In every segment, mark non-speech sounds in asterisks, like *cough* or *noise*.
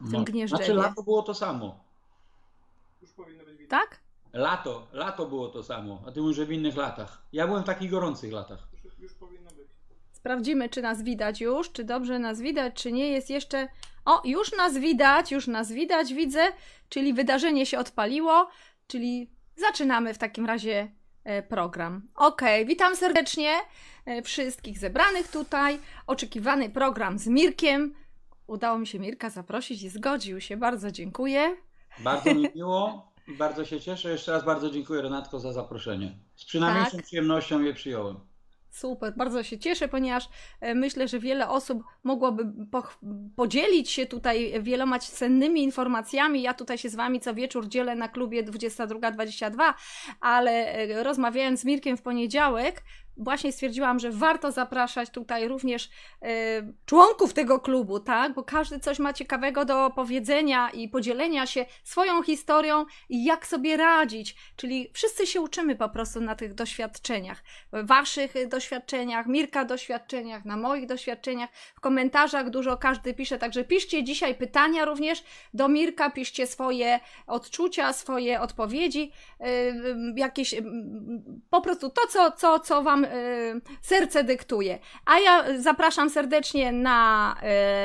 w tym No, Gnieżdżewie. Znaczy lato było to samo. Już powinno być widać. Tak? Lato, lato było to samo, a ty mówisz, że w innych latach. Ja byłem w takich gorących latach. Już, już powinno być. Sprawdzimy, czy nas widać już, czy dobrze nas widać, czy nie jest jeszcze. O, już nas widać, już nas widać, widzę, czyli wydarzenie się odpaliło, czyli zaczynamy w takim razie e, program. Okej, witam serdecznie e, wszystkich zebranych tutaj. Oczekiwany program z Mirkiem. Udało mi się Mirka zaprosić i zgodził się. Bardzo dziękuję. Bardzo mi *laughs* miło bardzo się cieszę. Jeszcze raz bardzo dziękuję Renatko za zaproszenie. Z przynajmniejszą Tak. przyjemnością je przyjąłem. Super, bardzo się cieszę, ponieważ e, myślę, że wiele osób mogłoby podzielić się tutaj wieloma cennymi informacjami. Ja tutaj się z Wami co wieczór dzielę na klubie 22-22, ale e, rozmawiając z Mirkiem w poniedziałek, właśnie stwierdziłam, że warto zapraszać tutaj również e, członków tego klubu, tak? Bo każdy coś ma ciekawego do powiedzenia i podzielenia się swoją historią i jak sobie radzić. Czyli wszyscy się uczymy po prostu na tych doświadczeniach waszych y, doświadczeniach, Mirka doświadczeniach, na moich doświadczeniach. W komentarzach dużo każdy pisze, także piszcie dzisiaj pytania również do Mirka, piszcie swoje odczucia, swoje odpowiedzi, y, y, jakieś y, po prostu to, co, co, co wam y, serce dyktuje. A ja zapraszam serdecznie na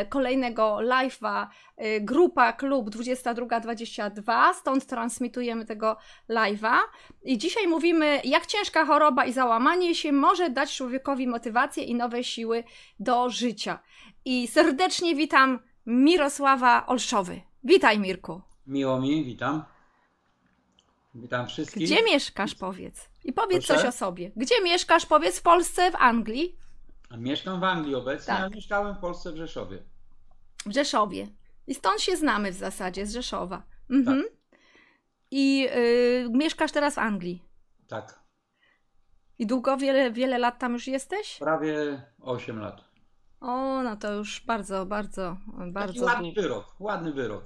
y, kolejnego live'a y, grupa klub 2222, stąd transmitujemy tego live'a. I dzisiaj mówimy, jak ciężka choroba i załamanie się może dać człowiekowi motywację i nowe siły do życia. I serdecznie witam Mirosława Olszowy. Witaj, Mirku. Miło mi, witam. Witam wszystkich. Gdzie mieszkasz, powiedz? I powiedz Proszę? coś o sobie. Gdzie mieszkasz, powiedz, w Polsce, w Anglii? Mieszkam w Anglii obecnie, Tak. a mieszkałem w Polsce w Rzeszowie. W Rzeszowie. I stąd się znamy w zasadzie, z Rzeszowa. Mhm. I y, mieszkasz teraz w Anglii. Tak, I długo, wiele, wiele lat tam już jesteś? prawie 8 lat. O, no to już bardzo, bardzo, Taki bardzo ładny wyrok, ładny wyrok.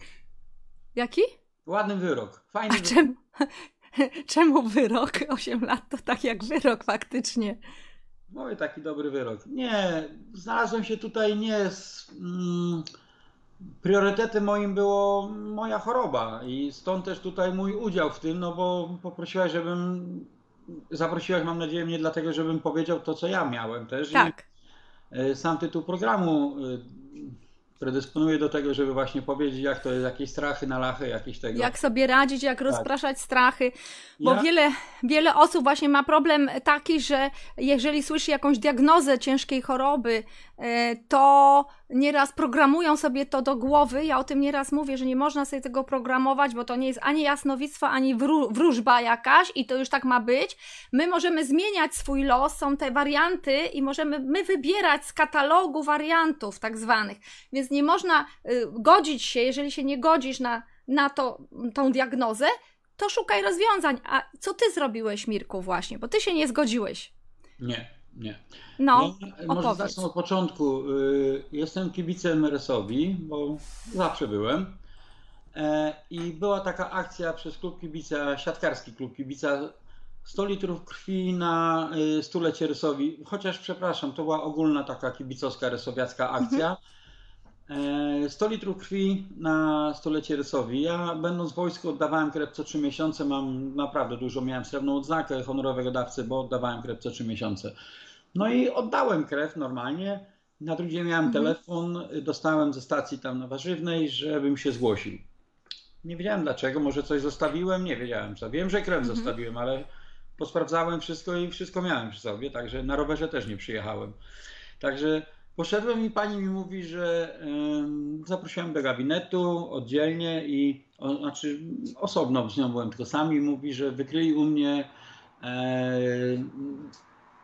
Jaki? Ładny wyrok, fajny A wyrok. czemu, *laughs* *laughs* czemu wyrok? 8 lat to tak jak wyrok faktycznie. Oj, taki dobry wyrok. Nie, znalazłem się tutaj nie z... Mm, priorytetem moim było moja choroba i stąd też tutaj mój udział w tym, no bo poprosiłaś, żebym... Zaprosiłaś, mam nadzieję, mnie dlatego, żebym powiedział to, co ja miałem też. Tak. I e, sam tytuł programu e, predysponuje do tego, żeby właśnie powiedzieć, jak to jest, jakieś strachy na lachy, jakieś tego. Jak sobie radzić, jak rozpraszać strachy, bo Ja- wiele, wiele osób właśnie ma problem taki, że jeżeli słyszy jakąś diagnozę ciężkiej choroby, to nieraz programują sobie to do głowy. Ja o tym nieraz mówię, że nie można sobie tego programować, bo to nie jest ani jasnowictwo, ani wró- wróżba jakaś i to już tak ma być. My możemy zmieniać swój los, są te warianty i możemy my wybierać z katalogu wariantów tak zwanych. Więc nie można y, godzić się, jeżeli się nie godzisz na, na to, tą diagnozę, to szukaj rozwiązań. A co ty zrobiłeś, Mirku, właśnie? Bo ty się nie zgodziłeś. Nie, nie. No, Ja może opowiedz. zacznę od początku. Y, Jestem kibicem RS-owi, bo zawsze byłem. E, I była taka akcja przez klub kibica, siatkarski klub kibica 100 litrów krwi na y, stulecie Rysowi. Chociaż przepraszam, to była ogólna taka kibicowska rysowiacka akcja. E, 100 litrów krwi na stulecie Rysowi. Ja będąc w wojsku oddawałem krew co 3 miesiące. Mam naprawdę dużo, miałem srebrną odznakę honorowego dawcy, bo oddawałem krew co 3 miesiące. No i oddałem krew normalnie. Na drugi dzień miałem Mhm. telefon, dostałem ze stacji tam na Warzywnej, żebym się zgłosił. Nie wiedziałem dlaczego, może coś zostawiłem, nie wiedziałem co. Wiem, że krew Mhm. zostawiłem, ale posprawdzałem wszystko i wszystko miałem przy sobie, także na rowerze też nie przyjechałem. Także poszedłem i pani mi mówi, że em, zaprosiłem do gabinetu oddzielnie i o, znaczy osobno z nią byłem tylko sami mówi, że wykryli u mnie e,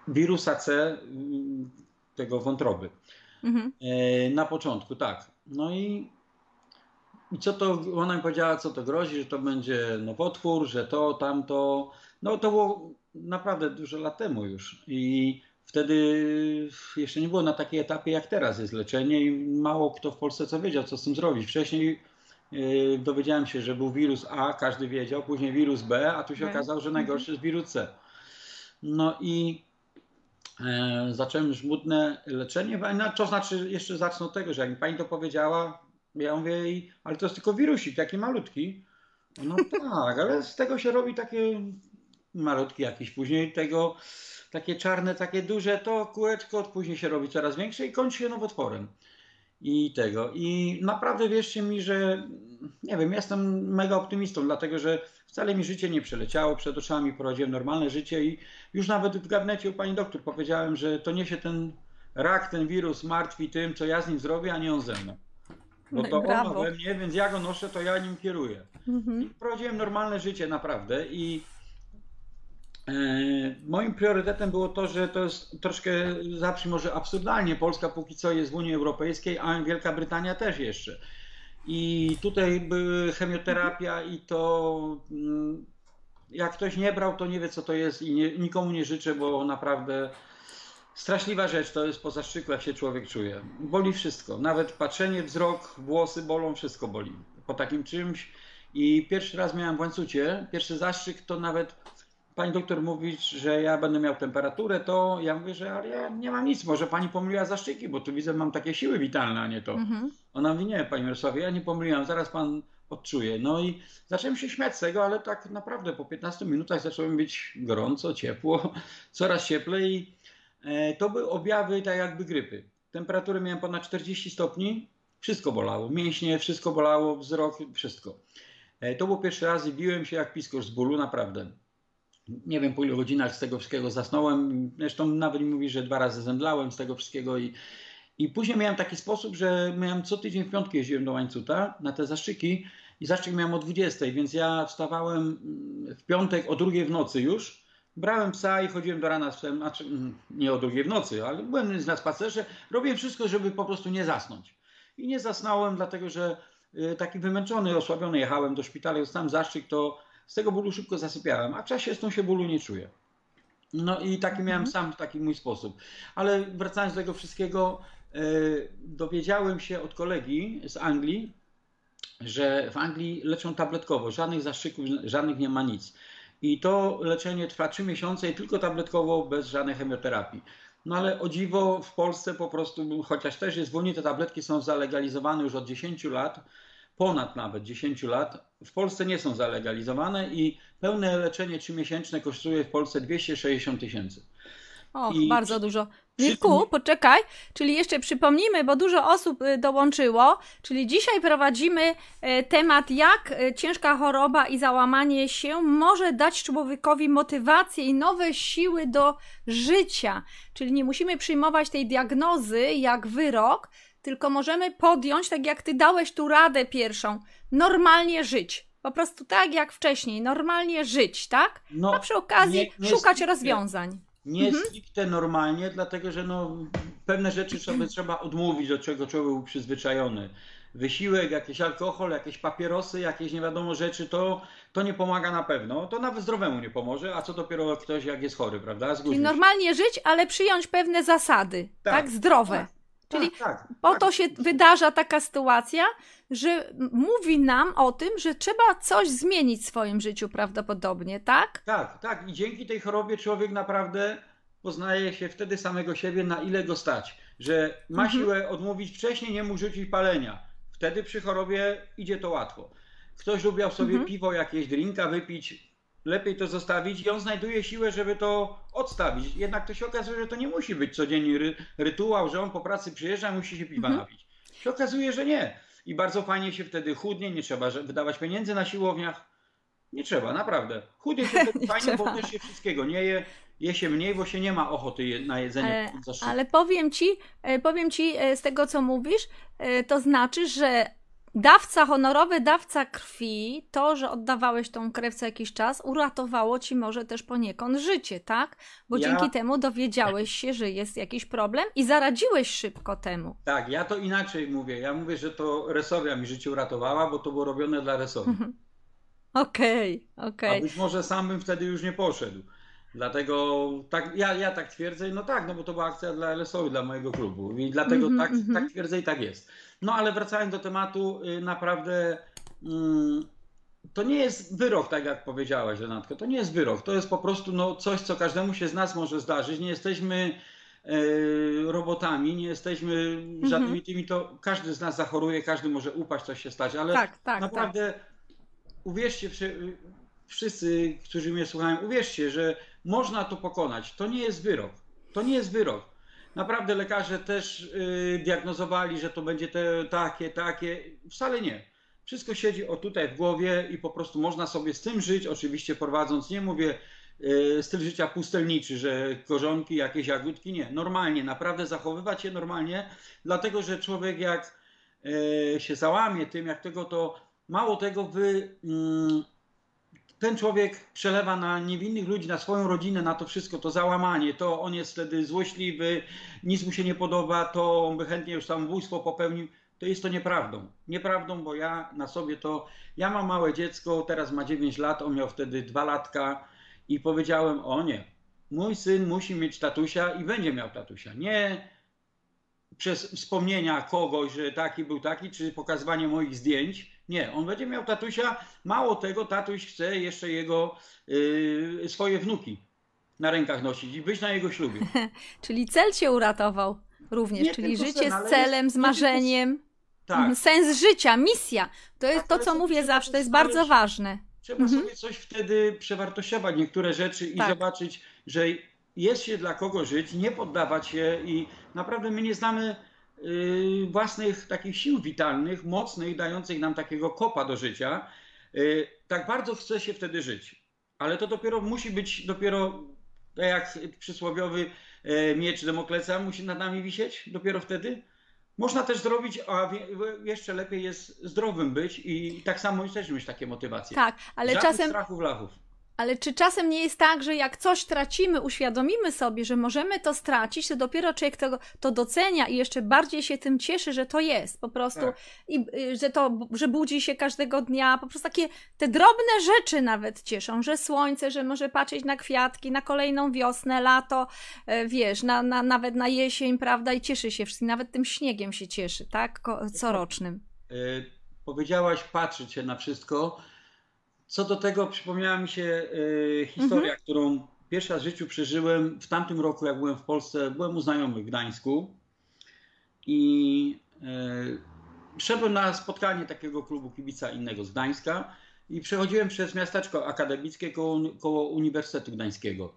wirusa C m, tego wątroby. Mhm. E, Na początku, tak. No i, i co to, ona mi powiedziała, co to grozi, że to będzie nowotwór, że to, tamto. No to było naprawdę dużo lat temu już. I wtedy jeszcze nie było na takiej etapie jak teraz jest leczenie i mało kto w Polsce co wiedział, co z tym zrobić. Wcześniej e, dowiedziałem się, że był wirus A, każdy wiedział, później wirus B, a tu się okazało, że najgorszy jest wirus C. No i zacząłem żmudne leczenie. No, to znaczy, jeszcze zacznę od tego, że jak mi pani to powiedziała, Ja mówię, "I- ale to jest tylko wirusik, taki malutki. No *laughs* tak, ale z tego się robi takie malutki jakiś. Później tego takie czarne, takie duże, to kółeczko później się robi coraz większe i kończy się nowotworem. I tego. I naprawdę wierzcie mi, że nie wiem, jestem mega optymistą, dlatego że wcale mi życie nie przeleciało przed oczami, prowadziłem normalne życie i już nawet w gabinecie u pani doktor powiedziałem, że to niesie ten rak, ten wirus martwi tym, co ja z nim zrobię, a nie on ze mną. Bo No to brawo. we mnie, więc ja go noszę, to ja nim kieruję. Mhm. prowadziłem normalne życie naprawdę i e, moim priorytetem było to, że to jest troszkę zabrzmi może absurdalnie. Polska póki co jest w Unii Europejskiej, a Wielka Brytania też jeszcze. I tutaj chemioterapia i to mm, jak ktoś nie brał, to nie wie co to jest i nie, nikomu nie życzę, bo naprawdę straszliwa rzecz to jest po zastrzyku, jak się człowiek czuje. Boli wszystko, nawet patrzenie, wzrok, włosy bolą, wszystko boli po takim czymś. I pierwszy raz miałem w łańcucie, pierwszy zastrzyk to nawet pani doktor mówi, że ja będę miał temperaturę, to ja mówię, że ale ja nie mam nic, może pani pomyliła zastrzyki, bo tu widzę, mam takie siły witalne, a nie to. Mhm. Ona mówi, nie, panie Mirosławie, ja nie pomyliłam, zaraz pan odczuje. No i zacząłem się śmiać z tego, ale tak naprawdę po 15 minutach zacząłem być gorąco, ciepło, *laughs* coraz cieplej. E, To były objawy tak jakby grypy. Temperatury miałem ponad 40 stopni, wszystko bolało, mięśnie, wszystko bolało, wzrok, wszystko. E, To był pierwszy raz i biłem się jak piskorz z bólu, naprawdę. Nie wiem po ilu godzinach z tego wszystkiego zasnąłem. Zresztą nawet mówi, że dwa razy zemdlałem z tego wszystkiego i i później miałem taki sposób, że miałem co tydzień w piątki jeździłem do łańcuta na te zaszczyki i zastrzyk miałem o 20, więc ja wstawałem mm, w piątek o drugiej w nocy już, brałem psa i chodziłem do rana psem, znaczy mm, nie o drugiej w nocy, ale byłem na spacerze, robiłem wszystko, żeby po prostu nie zasnąć. I nie zasnąłem, dlatego że y, taki wymęczony, osłabiony jechałem do szpitala, dostałem zastrzyk, to z tego bólu szybko zasypiałem, a w czasie z się bólu nie czuję. No i taki miałem sam taki mój sposób. Ale wracając do tego wszystkiego, e, dowiedziałem się od kolegi z Anglii, że w Anglii leczą tabletkowo, żadnych zastrzyków, żadnych nie ma nic. I to leczenie trwa 3 miesiące i tylko tabletkowo, bez żadnej chemioterapii. No ale o dziwo w Polsce po prostu, chociaż też jest wolniej, te tabletki są zalegalizowane już od 10 lat, ponad nawet 10 lat. W Polsce nie są zalegalizowane i pełne leczenie 3-miesięczne kosztuje w Polsce 260 tysięcy. O, I bardzo dużo. Mirku, poczekaj, czyli jeszcze przypomnijmy, bo dużo osób y, dołączyło, czyli dzisiaj prowadzimy e, temat, jak e, ciężka choroba i załamanie się może dać człowiekowi motywację i nowe siły do życia. Czyli nie musimy przyjmować tej diagnozy jak wyrok, tylko możemy podjąć, tak jak ty dałeś tu radę pierwszą, normalnie żyć. Po prostu tak jak wcześniej, normalnie żyć, tak? No, A przy okazji nie- nie szukać stricte- rozwiązań. Nie Mhm. stricte normalnie, dlatego że no, pewne rzeczy sobie trzeba odmówić, do czego człowiek był przyzwyczajony. Wysiłek, jakiś alkohol, jakieś papierosy, jakieś nie wiadomo rzeczy, to, to nie pomaga na pewno. To nawet zdrowemu nie pomoże, a co dopiero ktoś jak jest chory, prawda? Czyli Zgódźmy się. normalnie żyć, ale przyjąć pewne zasady, tak? Tak, Zdrowe. tak, Czyli tak, tak, po tak. to się wydarza taka sytuacja, że mówi nam o tym, że trzeba coś zmienić w swoim życiu prawdopodobnie, tak? Tak, tak. I dzięki tej chorobie człowiek naprawdę poznaje się wtedy samego siebie, na ile go stać. Że ma Mhm. siłę odmówić wcześniej, nie mógł rzucić palenia. Wtedy przy chorobie idzie to łatwo. Ktoś lubiał sobie Mhm. piwo, jakieś drinka wypić, lepiej to zostawić i on znajduje siłę, żeby to odstawić. Jednak to się okazuje, że to nie musi być codzienny ry rytuał, że on po pracy przyjeżdża i musi się piwa Mhm. napić. Się okazuje, że nie. I bardzo fajnie się wtedy chudnie, nie trzeba wydawać pieniędzy na siłowniach. Nie trzeba, naprawdę. Chudnie się wtedy *laughs* Nie fajnie, bo trzeba. też się wszystkiego nie je. Je się mniej, bo się nie ma ochoty je- na jedzenie. Ale, ale powiem ci, e, powiem ci e, z tego, co mówisz, e, to znaczy, że dawca honorowy, dawca krwi, to, że oddawałeś tą krew co jakiś czas, uratowało ci może też poniekąd życie, tak? Bo Ja- dzięki temu dowiedziałeś się, że jest jakiś problem i zaradziłeś szybko temu. Tak, ja to inaczej mówię. Ja mówię, że to Resowia mi życie uratowała, bo to było robione dla Resowi. Mhm. Okej, A okej. być może sam bym wtedy już nie poszedł. Dlatego tak, ja, ja tak twierdzę, no tak, no bo to była akcja dla LSO, dla mojego klubu i dlatego Mhm, tak, mhm. tak twierdzę i tak jest. No ale wracając do tematu, y, naprawdę mm, to nie jest wyrok, tak jak powiedziałaś Renatko, to nie jest wyrok, to jest po prostu no, coś, co każdemu się z nas może zdarzyć. Nie jesteśmy robotami, nie jesteśmy żadnymi tymi, to każdy z nas zachoruje, każdy może upaść, coś się stać, ale tak, tak, naprawdę tak. uwierzcie, wszyscy, którzy mnie słuchają, uwierzcie, że można to pokonać. To nie jest wyrok. To nie jest wyrok. Naprawdę lekarze też yy, diagnozowali, że to będzie te, takie, takie. Wcale nie. Wszystko siedzi o tutaj w głowie i po prostu można sobie z tym żyć, oczywiście prowadząc, nie mówię yy, styl życia pustelniczy, że korzonki, jakieś jagódki, nie. Normalnie, naprawdę zachowywać się normalnie, dlatego że człowiek jak yy, się załamie tym, jak tego, to mało tego wy mm, ten człowiek przelewa na niewinnych ludzi, na swoją rodzinę, na to wszystko, to załamanie, to on jest wtedy złośliwy, nic mu się nie podoba, to on by chętnie już samobójstwo popełnił. To jest to nieprawdą. Nieprawdą, bo ja na sobie to. Ja mam małe dziecko, teraz ma 9 lat, on miał wtedy 2 latka i powiedziałem: O nie, mój syn musi mieć tatusia i będzie miał tatusia. Nie przez wspomnienia kogoś, że taki był taki, czy pokazywanie moich zdjęć. Nie, on będzie miał tatusia. Mało tego, tatuś chce jeszcze jego yy, swoje wnuki na rękach nosić i być na jego ślubie. *laughs* czyli cel cię uratował również, nie, czyli życie sen, z celem, jest, z marzeniem. Tak. Mhm, sens życia, misja. To jest tak, to, co mówię zawsze, to jest bardzo ważne. Trzeba mhm. sobie coś wtedy przewartościować, niektóre rzeczy i tak. zobaczyć, że jest się dla kogo żyć, nie poddawać się i naprawdę my nie znamy własnych takich sił witalnych, mocnych, dających nam takiego kopa do życia. Y, tak bardzo chce się wtedy żyć. Ale to dopiero musi być dopiero tak jak przysłowiowy e, miecz Demokleca musi nad nami wisieć dopiero wtedy. Można też zrobić, a jeszcze lepiej jest zdrowym być i tak samo też mieć takie motywacje. Tak, ale Żadnych czasem strachów, lachów. Ale czy czasem nie jest tak, że jak coś tracimy, uświadomimy sobie, że możemy to stracić, to dopiero człowiek to, to docenia i jeszcze bardziej się tym cieszy, że to jest po prostu tak. i y, że to, że budzi się każdego dnia, po prostu takie te drobne rzeczy nawet cieszą, że słońce, że może patrzeć na kwiatki, na kolejną wiosnę, lato, e, wiesz, na, na, nawet na jesień, prawda, i cieszy się wszystkim, nawet tym śniegiem się cieszy, tak, corocznym. Yy, powiedziałaś patrzeć się na wszystko, co do tego przypomniała mi się y, historia, mhm. którą pierwszy raz w życiu przeżyłem w tamtym roku, jak byłem w Polsce. Byłem u znajomych w Gdańsku i y, szedłem na spotkanie takiego klubu kibica innego z Gdańska i przechodziłem przez miasteczko akademickie koło, koło Uniwersytetu Gdańskiego.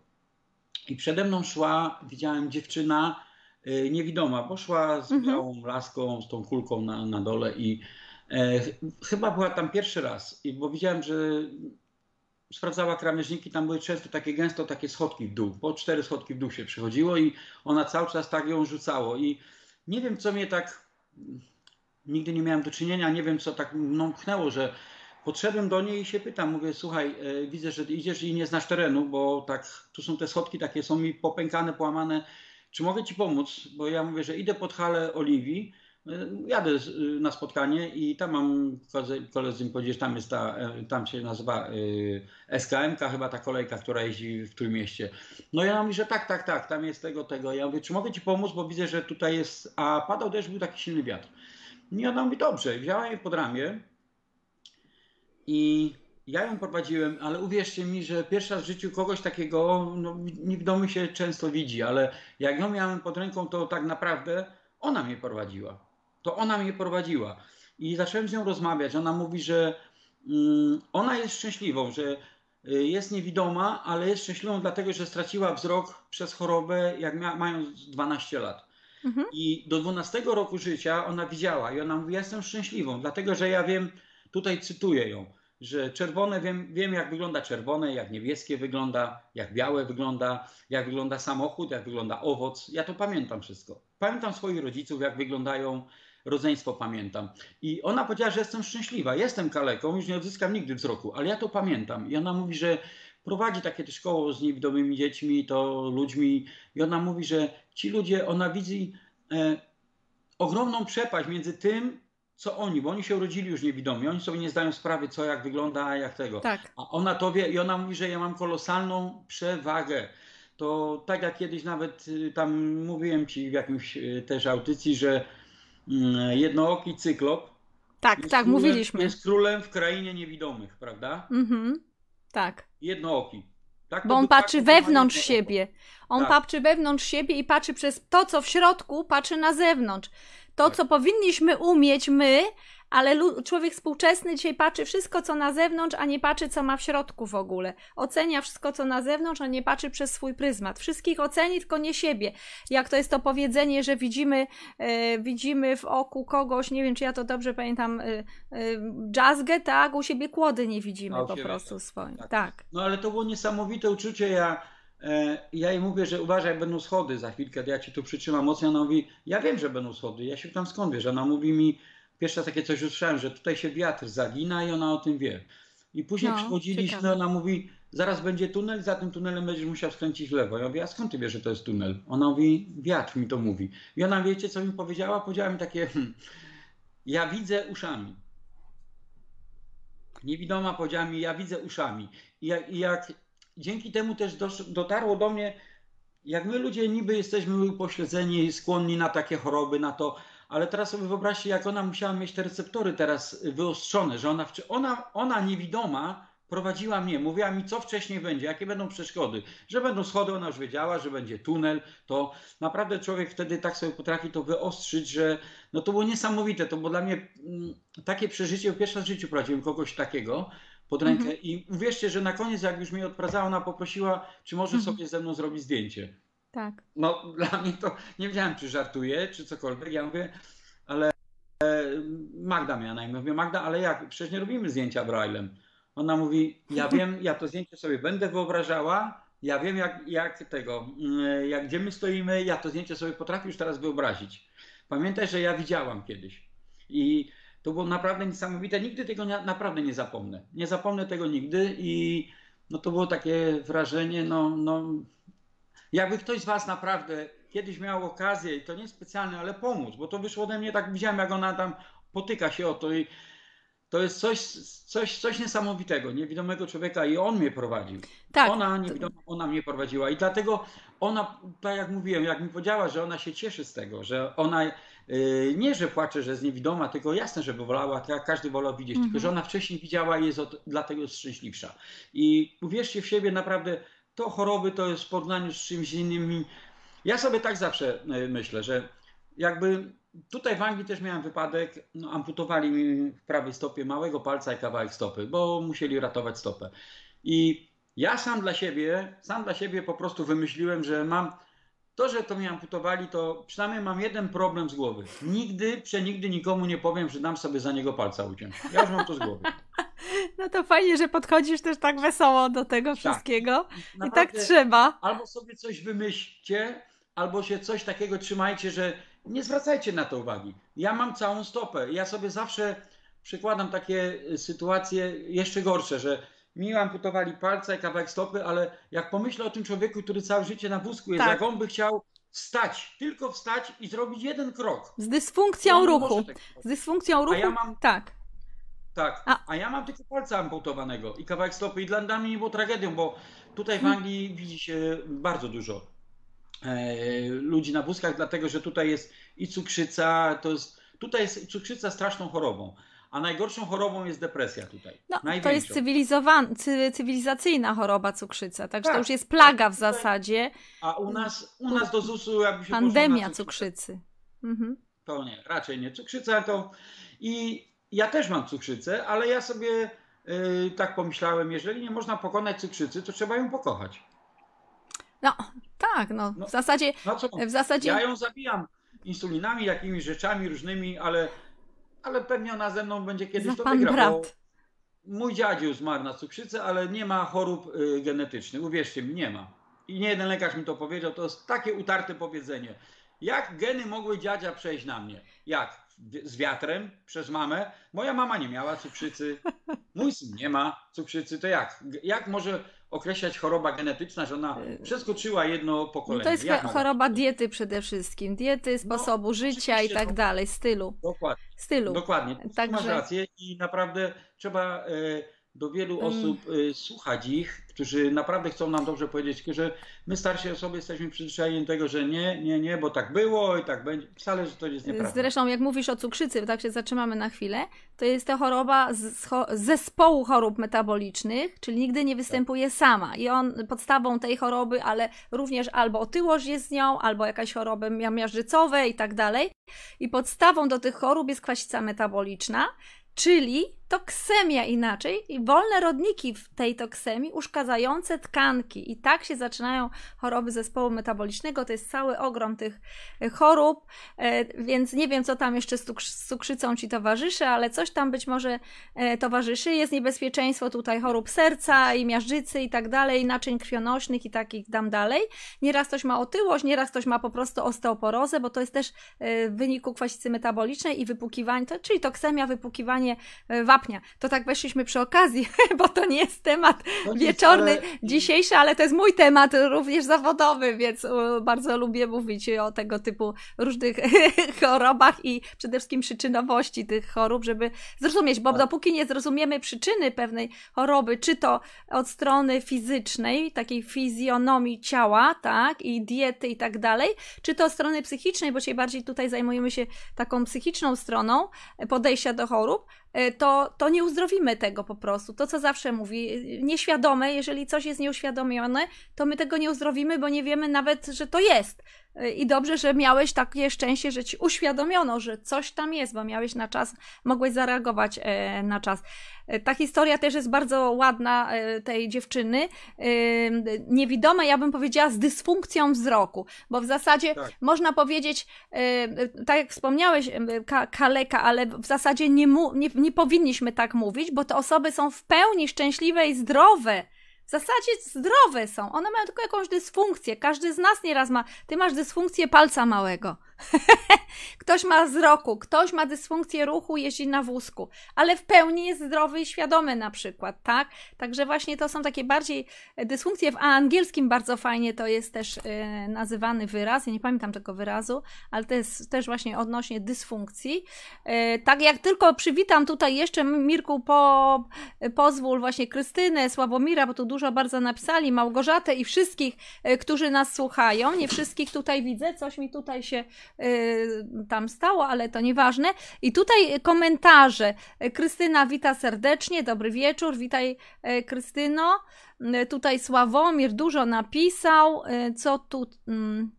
I przede mną szła, widziałem dziewczyna y, niewidoma, bo szła z mhm. białą laską, z tą kulką na, na dole i chyba była tam pierwszy raz, bo widziałem, że sprawdzała krawężniki, tam były często takie gęsto takie schodki w dół, po cztery schodki w dół się przychodziło i ona cały czas tak ją rzucało i nie wiem co mnie tak, nigdy nie miałem do czynienia, nie wiem co tak mną pchnęło, że podszedłem do niej i się pytam, mówię słuchaj, e, widzę, że idziesz i nie znasz terenu, bo tak, tu są te schodki takie, są mi popękane, połamane, czy mogę ci pomóc? Bo ja mówię, że idę pod halę Oliwii, Jadę na spotkanie i tam mam koledzy mi powiedzieć, tam jest ta, tam się nazywa y, SKMK, chyba ta kolejka, która jeździ w Trójmieście. No ja mówię, że tak, tak, tak, tam jest tego, tego. Ja mówię, czy mogę ci pomóc, bo widzę, że tutaj jest, a padał też był taki silny wiatr. I ona mówi, dobrze, wzięła je pod ramię i ja ją prowadziłem, ale uwierzcie mi, że pierwszy raz w życiu kogoś takiego, no, niewidomy się często widzi, ale jak ją miałem pod ręką, to tak naprawdę ona mnie prowadziła to ona mnie prowadziła. I zacząłem z nią rozmawiać. Ona mówi, że mm, ona jest szczęśliwą, że y, jest niewidoma, ale jest szczęśliwą dlatego, że straciła wzrok przez chorobę, jak mia- mając 12 lat. Mhm. I do 12 roku życia ona widziała i ona mówi, ja jestem szczęśliwą, dlatego że ja wiem, tutaj cytuję ją, że czerwone, wiem, wiem jak wygląda czerwone, jak niebieskie wygląda, jak białe wygląda, jak wygląda samochód, jak wygląda owoc. Ja to pamiętam wszystko. Pamiętam swoich rodziców, jak wyglądają rodzeństwo pamiętam. I ona powiedziała, że jestem szczęśliwa, jestem kaleką, już nie odzyskam nigdy wzroku, ale ja to pamiętam. I ona mówi, że prowadzi takie też koło z niewidomymi dziećmi, to ludźmi. I ona mówi, że ci ludzie, ona widzi e, ogromną przepaść między tym, co oni, bo oni się urodzili już niewidomi, oni sobie nie zdają sprawy, co, jak wygląda, jak tego. Tak. A ona to wie i ona mówi, że ja mam kolosalną przewagę. To tak jak kiedyś nawet y, tam mówiłem ci w jakimś y, też audycji, że jednooki cyklop. Tak, tak, królem, mówiliśmy. Jest królem w krainie niewidomych, prawda? Mhm, tak. Jednooki. Tak? Bo on patrzy wewnątrz siebie. On Tak. patrzy wewnątrz siebie i patrzy przez to, co w środku, patrzy na zewnątrz. To, Tak. co powinniśmy umieć my, ale człowiek współczesny dzisiaj patrzy wszystko, co na zewnątrz, a nie patrzy, co ma w środku w ogóle. Ocenia wszystko, co na zewnątrz, a nie patrzy przez swój pryzmat. Wszystkich oceni, tylko nie siebie. Jak to jest to powiedzenie, że widzimy, e, widzimy w oku kogoś, nie wiem, czy ja to dobrze pamiętam, e, e, jazzgę, tak? U siebie kłody nie widzimy po prostu tak. swoim. Tak. tak. No ale to było niesamowite uczucie. Ja, e, ja jej mówię, że uważaj, będą schody za chwilkę, ja ci tu przytrzymam mocno. Ona mówi, ja wiem, że będą schody. Ja się tam skąd wiesz? Ona mówi mi, pierwsze takie coś usłyszałem, że tutaj się wiatr zagina i ona o tym wie. I później No, przychodziliśmy, ciekawe. ona mówi, zaraz będzie tunel, za tym tunelem będziesz musiał skręcić lewo. Ja mówię, a skąd ty wiesz, że to jest tunel? Ona mówi, wiatr mi to mówi. I ona, wiecie, co mi powiedziała? Powiedziała mi takie, hmm, ja widzę uszami. Niewidoma powiedziała mi, ja widzę uszami. I jak, i jak dzięki temu też dosz, dotarło do mnie, jak my ludzie niby jesteśmy upośledzeni, skłonni na takie choroby, na to, ale teraz sobie wyobraźcie, jak ona musiała mieć te receptory teraz wyostrzone, że ona, ona, ona niewidoma prowadziła mnie, mówiła mi, co wcześniej będzie, jakie będą przeszkody, że będą schody, ona już wiedziała, że będzie tunel, to naprawdę człowiek wtedy tak sobie potrafi to wyostrzyć, że no to było niesamowite, to było dla mnie mm, takie przeżycie, pierwszy raz w życiu prowadziłem kogoś takiego pod rękę Mhm. i uwierzcie, że na koniec jak już mnie odprowadzała, ona poprosiła, czy może Mhm. sobie ze mną zrobić zdjęcie. Tak. No *laughs* dla mnie to, nie wiedziałem czy żartuje, czy cokolwiek, ja mówię, ale e, Magda miała na imię, mówię Magda, ale jak, przecież nie robimy zdjęcia Braillem. Ona mówi, ja *laughs* wiem, ja to zdjęcie sobie będę wyobrażała, ja wiem jak, jak tego, mm, jak gdzie my stoimy, ja to zdjęcie sobie potrafię już teraz wyobrazić. Pamiętaj, że ja widziałam kiedyś i to było naprawdę niesamowite, nigdy tego nie, naprawdę nie zapomnę. Nie zapomnę tego nigdy i no to było takie wrażenie, no, no jakby ktoś z Was naprawdę kiedyś miał okazję, i to nie specjalnie, ale pomóc, bo to wyszło ode mnie, tak widziałem, jak ona tam potyka się o to i to jest coś, coś, coś niesamowitego, niewidomego człowieka i on mnie prowadził. Tak. Ona niewidoma, ona mnie prowadziła i dlatego ona, tak jak mówiłem, jak mi powiedziała, że ona się cieszy z tego, że ona yy, nie, że płacze, że jest niewidoma, tylko jasne, żeby wolała, tak jak każdy wolał widzieć, Mhm. tylko że ona wcześniej widziała i jest od, dlatego jest szczęśliwsza. I uwierzcie w siebie, naprawdę to choroby to jest w porównaniu z czymś innym. Ja sobie tak zawsze e, myślę, że jakby tutaj w Anglii też miałem wypadek, no, amputowali mi w prawej stopie małego palca i kawałek stopy, bo musieli ratować stopę. I ja sam dla siebie, sam dla siebie po prostu wymyśliłem, że mam to, że to mi amputowali, to przynajmniej mam jeden problem z głowy. Nigdy, przenigdy nikomu nie powiem, że dam sobie za niego palca uciąć. Ja już mam to z głowy. No to fajnie, że podchodzisz też tak wesoło do tego wszystkiego. I tak Naprawdę trzeba. Albo sobie coś wymyślcie, albo się coś takiego trzymajcie, że nie zwracajcie na to uwagi. Ja mam całą stopę. Ja sobie zawsze przykładam takie y, sytuacje jeszcze gorsze, że mi amputowali palce i kawałek stopy, ale jak pomyślę o tym człowieku, który całe życie na wózku jest, Tak. jak on by chciał wstać, tylko wstać i zrobić jeden krok. Z dysfunkcją ruchu. zrobić. Z dysfunkcją ruchu. ja mam- Tak. Tak, A- a ja mam tylko palca amputowanego i kawałek stopy i dla, dla mnie nie było tragedią, bo tutaj w Anglii widzi się bardzo dużo e, ludzi na wózkach, dlatego że tutaj jest i cukrzyca, to jest, tutaj jest cukrzyca straszną chorobą, a najgorszą chorobą jest depresja tutaj. No, to jest cywilizowan- cy- cywilizacyjna choroba cukrzyca, także to Tak, już jest plaga w tutaj- zasadzie. A u nas, u nas do ZUS-u jakby się Pandemia na cukrzycy. Mhm. To nie, raczej nie. Cukrzyca to. I ja też mam cukrzycę, ale ja sobie y, tak pomyślałem, jeżeli nie można pokonać cukrzycy, to trzeba ją pokochać. No, tak, no. No. W zasadzie, No co? w zasadzie Ja ją zabijam insulinami, jakimiś rzeczami różnymi, ale, ale pewnie ona ze mną będzie kiedyś za to pan wygra, brat. mój dziadziu zmarł na cukrzycę, ale nie ma chorób y, genetycznych. Uwierzcie mi, nie ma. I nie jeden lekarz mi to powiedział, to jest takie utarte powiedzenie. Jak geny mogły dziadzia przejść na mnie? Jak? Z wiatrem, przez mamę. Moja mama nie miała cukrzycy, mój syn nie ma cukrzycy, to jak? Jak może określać choroba genetyczna, że ona przeskoczyła jedno No pokolenie? to jest Jak choroba diety przede wszystkim. Diety, sposobu życia i tak no. dalej, stylu. Dokładnie. Stylu. Dokładnie, Także- masz rację i naprawdę trzeba e, do wielu Mm. osób y, słuchać ich, którzy naprawdę chcą nam dobrze powiedzieć, że my starsi osoby jesteśmy przyzwyczajeni do tego, że nie, nie, nie, bo tak było i tak będzie. Wcale, że to jest nieprawda. Zresztą, jak mówisz o cukrzycy, tak się zatrzymamy na chwilę, to jest to choroba z, cho- zespołu chorób metabolicznych, czyli nigdy nie występuje sama. I on podstawą tej choroby, ale również albo otyłość jest z nią, albo jakaś choroby mia- miażdżycowe i tak dalej. I podstawą do tych chorób jest kwasica metaboliczna, czyli toksemia inaczej i wolne rodniki w tej toksemii uszkadzające tkanki. I tak się zaczynają choroby zespołu metabolicznego. To jest cały ogrom tych e, chorób, e, więc nie wiem, co tam jeszcze z, cukrz- z cukrzycą ci towarzyszy, ale coś tam być może e, towarzyszy. Jest niebezpieczeństwo tutaj chorób serca i miażdżycy i tak dalej, naczyń krwionośnych i takich tam dalej. Nieraz ktoś ma otyłość, nieraz ktoś ma po prostu osteoporozę, bo to jest też w wyniku kwasicy metabolicznej i wypłukiwania, to, czyli toksemia, wypłukiwanie e, wapnia. To tak weszliśmy przy okazji, *laughs* bo to nie jest temat wieczorny ale- dzisiejszy, ale to jest mój temat również zawodowy, więc bardzo lubię mówić o tego typu różnych *laughs* chorobach i przede wszystkim przyczynowości tych chorób, żeby zrozumieć, bo Tak. dopóki nie zrozumiemy przyczyny pewnej choroby, czy to od strony fizycznej, takiej fizjonomii ciała, tak, i diety i tak dalej, czy to od strony psychicznej, bo dzisiaj bardziej tutaj zajmujemy się taką psychiczną stroną podejścia do chorób, to, to nie uzdrowimy tego po prostu. To, co zawsze mówi, e, nieświadome, jeżeli coś jest nieuświadomione, to my tego nie uzdrowimy, bo nie wiemy nawet, że to jest. I dobrze, że miałeś takie szczęście, że ci uświadomiono, że coś tam jest, bo miałeś na czas, mogłeś zareagować e, na czas. E, Ta historia też jest bardzo ładna e, tej dziewczyny. Niewidoma, ja bym powiedziała, z dysfunkcją wzroku, bo w zasadzie Tak. można powiedzieć, tak jak wspomniałeś, ka, kaleka, ale w zasadzie nie, nie, nie powinniśmy tak mówić, bo te osoby są w pełni szczęśliwe i zdrowe. W zasadzie zdrowe są. One mają tylko jakąś dysfunkcję. Każdy z nas nieraz ma. Ty masz dysfunkcję palca małego. *laughs* ktoś ma wzroku, ktoś ma dysfunkcję ruchu, jeździ na wózku, ale w pełni jest zdrowy i świadomy na przykład, tak? Także właśnie to są takie bardziej e, dysfunkcje. W angielskim bardzo fajnie to jest też e, nazywany wyraz. Ja nie pamiętam tego wyrazu, ale to jest też właśnie odnośnie dysfunkcji. E, tak jak tylko przywitam tutaj jeszcze, Mirku, po, pozwól właśnie Krystynę, Sławomira, bo tu dużo bardzo napisali, Małgorzatę i wszystkich, którzy nas słuchają. Nie wszystkich tutaj widzę, coś mi tutaj się tam stało, ale to nieważne. I tutaj komentarze. Krystyna wita serdecznie, dobry wieczór, witaj e, Krystyno. Y, Tutaj Sławomir dużo napisał, Y, co tu... mm,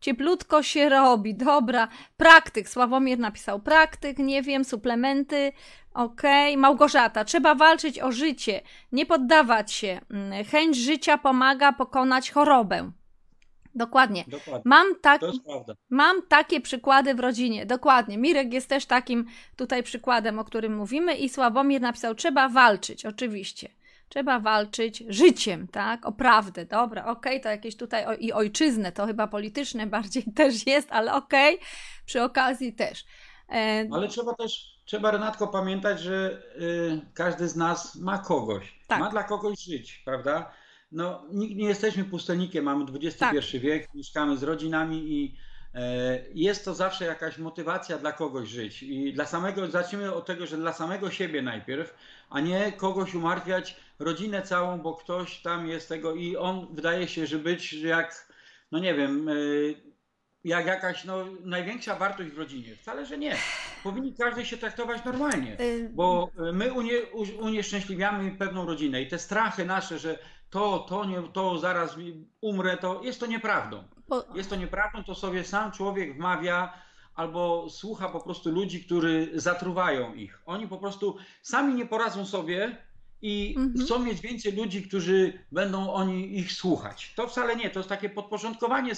Cieplutko się robi, dobra. Praktyk, Sławomir napisał praktyk, nie wiem, suplementy, okej. Małgorzata, trzeba walczyć o życie, nie poddawać się. Mm, Chęć życia pomaga pokonać chorobę. Dokładnie. Dokładnie. Mam, tak, mam takie przykłady w rodzinie, dokładnie. Mirek jest też takim tutaj przykładem, o którym mówimy i Sławomir napisał, trzeba walczyć, oczywiście. Trzeba walczyć życiem, tak? O prawdę, dobra, okej, to jakieś tutaj o, i ojczyznę, to chyba polityczne *laughs* bardziej też jest, ale okej, przy okazji też. E, Ale trzeba też, trzeba Renatko pamiętać, że y, każdy z nas ma kogoś. Tak. Ma dla kogoś żyć, prawda? No, nikt nie jesteśmy pustelnikiem, mamy XXI Tak. wiek, mieszkamy z rodzinami i e, jest to zawsze jakaś motywacja dla kogoś żyć. I dla samego, zacznijmy od tego, że dla samego siebie najpierw, a nie kogoś umartwiać, rodzinę całą, bo ktoś tam jest tego i on wydaje się, że być jak, no nie wiem, y, jak jakaś no, największa wartość w rodzinie. Wcale, że nie. Powinni każdy się traktować normalnie, y, bo my unie, unieszczęśliwiamy pewną rodzinę i te strachy nasze, że to, to, nie, to zaraz umrę, to jest to nieprawdą. Jest to nieprawdą, to sobie sam człowiek wmawia albo słucha po prostu ludzi, którzy zatruwają ich. Oni po prostu sami nie poradzą sobie i Mhm. chcą mieć więcej ludzi, którzy będą oni ich słuchać. To wcale nie, to jest takie podporządkowanie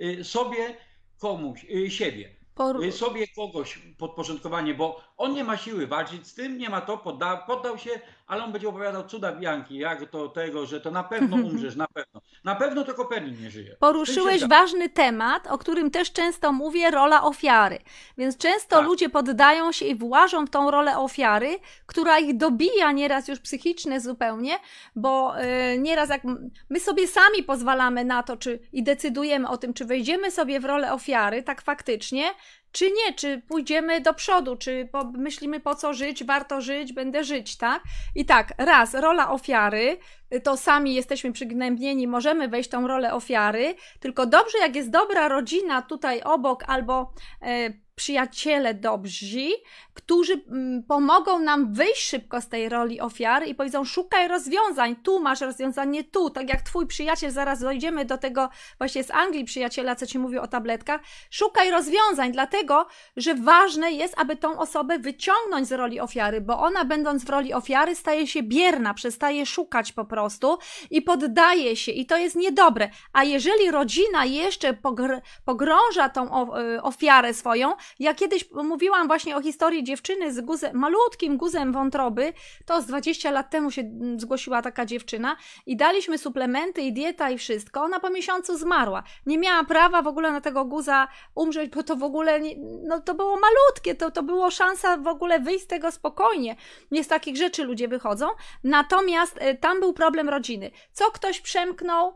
y, sobie komuś, y, siebie. por, Y, Sobie kogoś podporządkowanie, bo on nie ma siły walczyć z tym, nie ma to, podda, poddał się, ale on będzie opowiadał cuda Bianki, jak to tego, że to na pewno *laughs* umrzesz, na pewno. Na pewno to Kopernik nie żyje. Poruszyłeś ważny temat, o którym też często mówię, rola ofiary. Więc często Tak. ludzie poddają się i włażą w tą rolę ofiary, która ich dobija nieraz już psychicznie zupełnie, bo y, nieraz jak my sobie sami pozwalamy na to, czy i decydujemy o tym, czy wejdziemy sobie w rolę ofiary, tak faktycznie, czy nie, czy pójdziemy do przodu, czy myślimy po co żyć, warto żyć, będę żyć, tak? I tak, raz, rola ofiary, to sami jesteśmy przygnębieni, możemy wejść tą rolę ofiary, tylko dobrze, jak jest dobra rodzina tutaj obok albo e, przyjaciele dobrzy, którzy mm, pomogą nam wyjść szybko z tej roli ofiary i powiedzą: szukaj rozwiązań, tu masz rozwiązanie, tu. Tak jak twój przyjaciel, zaraz dojdziemy do tego właśnie z Anglii przyjaciela, co ci mówił o tabletkach. Szukaj rozwiązań, dlatego że ważne jest, aby tą osobę wyciągnąć z roli ofiary, bo ona, będąc w roli ofiary, staje się bierna, przestaje szukać po prostu i poddaje się, i to jest niedobre. A jeżeli rodzina jeszcze pogr pogrąża tą y, ofiarę swoją, ja kiedyś mówiłam właśnie o historii dziewczyny z guzem, malutkim guzem wątroby, to z 20 lat temu się mm, zgłosiła taka dziewczyna i daliśmy suplementy i dieta i wszystko. Ona po miesiącu zmarła. Nie miała prawa w ogóle na tego guza umrzeć, bo to w ogóle, nie, no to było malutkie, to, to było szansa w ogóle wyjść z tego spokojnie. Nie z takich rzeczy ludzie wychodzą. Natomiast y, tam był problem rodziny. Co ktoś przemknął,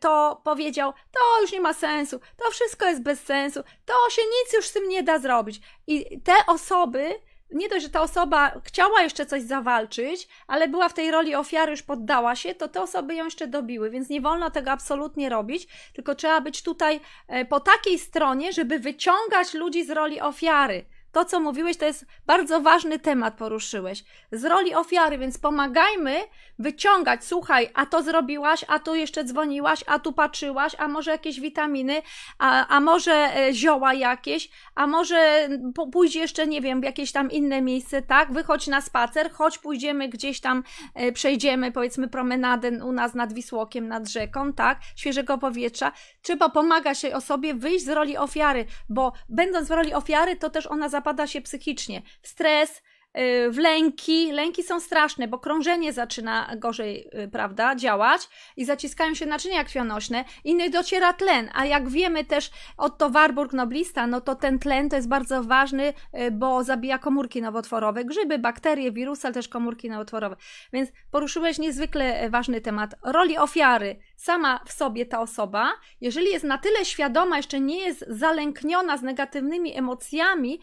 to powiedział, to już nie ma sensu, to wszystko jest bez sensu, to się nic już z tym nie da zrobić. I te osoby, nie dość, że ta osoba chciała jeszcze coś zawalczyć, ale była w tej roli ofiary, już poddała się, to te osoby ją jeszcze dobiły, więc nie wolno tego absolutnie robić, tylko trzeba być tutaj e, po takiej stronie, żeby wyciągać ludzi z roli ofiary to, co mówiłeś, to jest bardzo ważny temat, poruszyłeś. Z roli ofiary, więc pomagajmy wyciągać, słuchaj, a to zrobiłaś, a tu jeszcze dzwoniłaś, a tu patrzyłaś, a może jakieś witaminy, a, a może e, zioła jakieś, a może pójdź jeszcze, nie wiem, w jakieś tam inne miejsce, tak? Wychodź na spacer, chodź, pójdziemy gdzieś tam, e, przejdziemy, powiedzmy, promenadę u nas nad Wisłokiem, nad rzeką, tak? Świeżego powietrza. Trzeba pomagać tej osobie wyjść z roli ofiary, bo będąc w roli ofiary, to też ona zapada się psychicznie. Stres, Y, w lęki. Lęki są straszne, bo krążenie zaczyna gorzej, y, prawda, działać i zaciskają się naczynia krwionośne. Innych dociera tlen, a jak wiemy też Otto Warburg Noblista, no to ten tlen to jest bardzo ważny, y, bo zabija komórki nowotworowe, grzyby, bakterie, wirusy, ale też komórki nowotworowe. Więc poruszyłeś niezwykle ważny temat roli ofiary. Sama w sobie ta osoba, jeżeli jest na tyle świadoma, jeszcze nie jest zalękniona z negatywnymi emocjami,